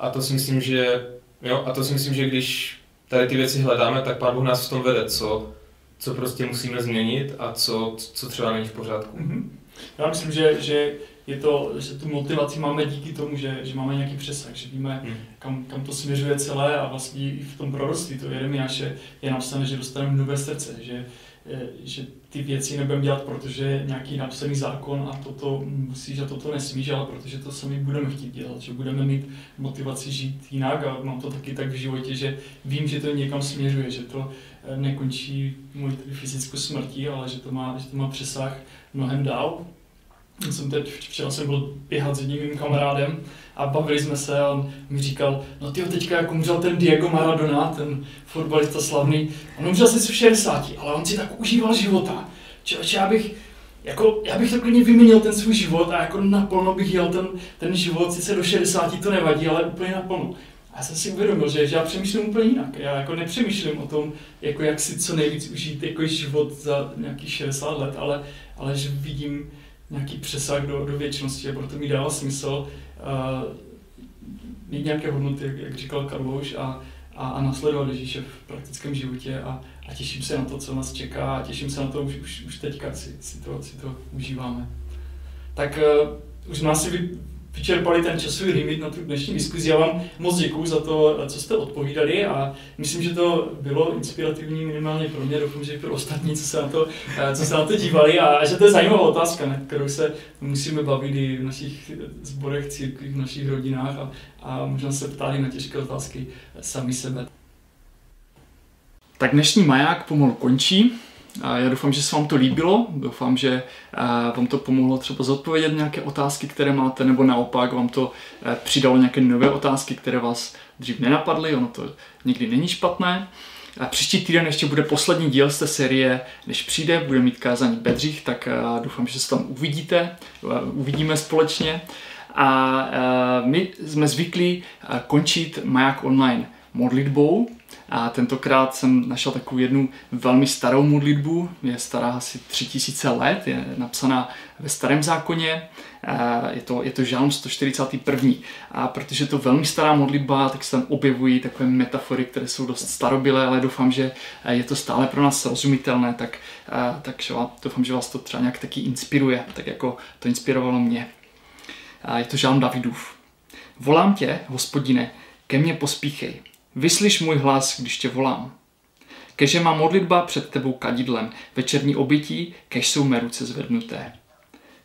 Speaker 5: a to si myslím, že jo, a to si myslím, že když tady ty věci hledáme, tak Pán Bůh nás v tom vede, co, co prostě musíme změnit a co, co třeba není v pořádku.
Speaker 1: Mhm. Já myslím, že, že je to, že tu motivaci máme díky tomu, že, že máme nějaký přesah, že víme,
Speaker 5: Hmm.
Speaker 1: kam, kam to směřuje celé a vlastně i v tom proroctví, to Jeremiáše je napsané, že dostaneme nové srdce, že, eh, že ty věci nebudeme dělat, protože je nějaký napsaný zákon a toto musíš a toto nesmíš, ale protože to sami budeme chtít dělat, že budeme mít motivaci žít jinak a mám to taky tak v životě, že vím, že to někam směřuje, že to eh, nekončí tedy fyzickou smrtí, ale že to má, že to má přesah mnohem dál. Jsem teď, včera jsem byl běhat s jedním mým kamarádem a bavili jsme se a on mi říkal, no ty teďka jako umřel ten Diego Maradona, ten fotbalista slavný, on umřel sice v 60, ale on si tak užíval života. Člověče, já bych, jako, já bych to klidně vyměnil ten svůj život a jako naplno bych jel ten, ten život, sice do 60 to nevadí, ale úplně naplno. A já jsem si uvědomil, že, že já přemýšlím úplně jinak. Já jako nepřemýšlím o tom, jako jak si co nejvíc užít jako život za nějakých 60 let, ale, ale že vidím nějaký přesah do, do věčnosti a proto mi dává smysl uh, mít nějaké hodnoty, jak, jak říkal Karlouš, a, a, a nasledovat Ježíše v praktickém životě a, a těším se na to, co nás čeká a těším se na to, už, už, už teďka si, si, to, si to užíváme. Tak uh, už asi vy, vyčerpali ten časový limit na tu dnešní diskuzi. Já vám moc děkuji za to, co jste odpovídali a myslím, že to bylo inspirativní minimálně pro mě, doufám, že i pro ostatní, co se na to, co se na to dívali a, že to je zajímavá otázka, na kterou se musíme bavit i v našich zborech, církvích, v našich rodinách a, a možná se ptát i na těžké otázky sami sebe. Tak dnešní maják pomalu končí. Já doufám, že se vám to líbilo, doufám, že eh, vám to pomohlo třeba zodpovědět nějaké otázky, které máte, nebo naopak vám to eh, přidalo nějaké nové otázky, které vás dřív nenapadly, ono to někdy není špatné. A příští týden ještě bude poslední díl z té série, než přijde, bude mít kázání Bedřich, tak eh, doufám, že se tam uvidíte, uvidíme společně. A my jsme zvyklí končit maják online modlitbou, A tentokrát jsem našel takovou jednu velmi starou modlitbu, je stará asi 3000 let, je napsaná ve starém zákoně, je to, je to žálm 141. A protože je to velmi stará modlitba, tak se tam objevují takové metafory, které jsou dost starobylé, ale doufám, že je to stále pro nás srozumitelné, tak, takže doufám, že vás to třeba nějak taky inspiruje, tak jako to inspirovalo mě. Je to žálm Davidův. Volám tě, hospodine, ke mně pospíchej. Vyslyš můj hlas, když tě volám. Keže má modlitba před tebou kadidlem, večerní obytí, kež jsou mé ruce zvednuté.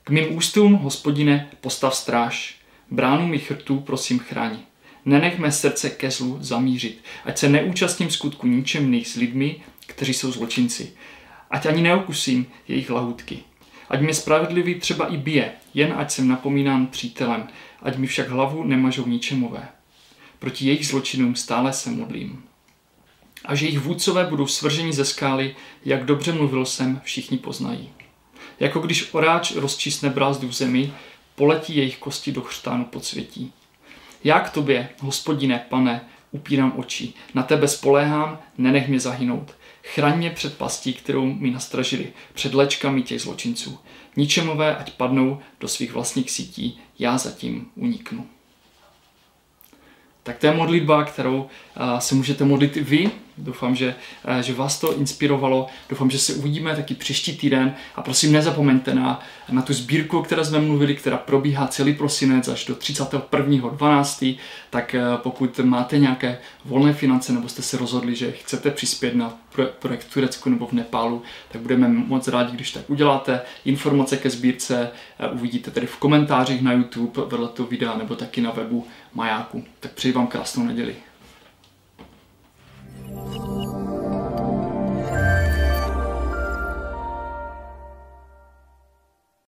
Speaker 1: K mým ústům, hospodine, postav stráž. Bránu mi chrtů, prosím, chraň. Nenech mé srdce ke zlu zamířit, ať se neúčastním skutku ničemných s lidmi, kteří jsou zločinci. Ať ani neokusím jejich lahutky. Ať mě spravedlivý třeba i bije, jen ať jsem napomínán přítelem, ať mi však hlavu nemažou ničemové. Proti jejich zločinům stále se modlím. A že jejich vůdcové budou svrženi ze skály, jak dobře mluvil jsem, všichni poznají. Jako když oráč rozčísne brázdu v zemi, poletí jejich kosti do chřtánu podsvětí. Já k tobě, hospodine, pane, upírám oči. Na tebe spoléhám, nenech mě zahynout. Chraň mě před pastí, kterou mi nastražili, před lečkami těch zločinců. Ničemové, ať padnou do svých vlastních sítí, já zatím uniknu. Tak to je modlitba, kterou se můžete modlit i vy. Doufám, že, že vás to inspirovalo. Doufám, že se uvidíme taky příští týden. A prosím, nezapomeňte na, na tu sbírku, o které jsme mluvili, která probíhá celý prosinec až do 31.12. Tak pokud máte nějaké volné finance nebo jste se rozhodli, že chcete přispět na projekt v Turecku nebo v Nepálu, tak budeme moc rádi, když tak uděláte. Informace ke sbírce uvidíte tedy v komentářích na YouTube vedle toho videa nebo taky na webu Majáku. Tak přeji vám krásnou neděli. Thank you.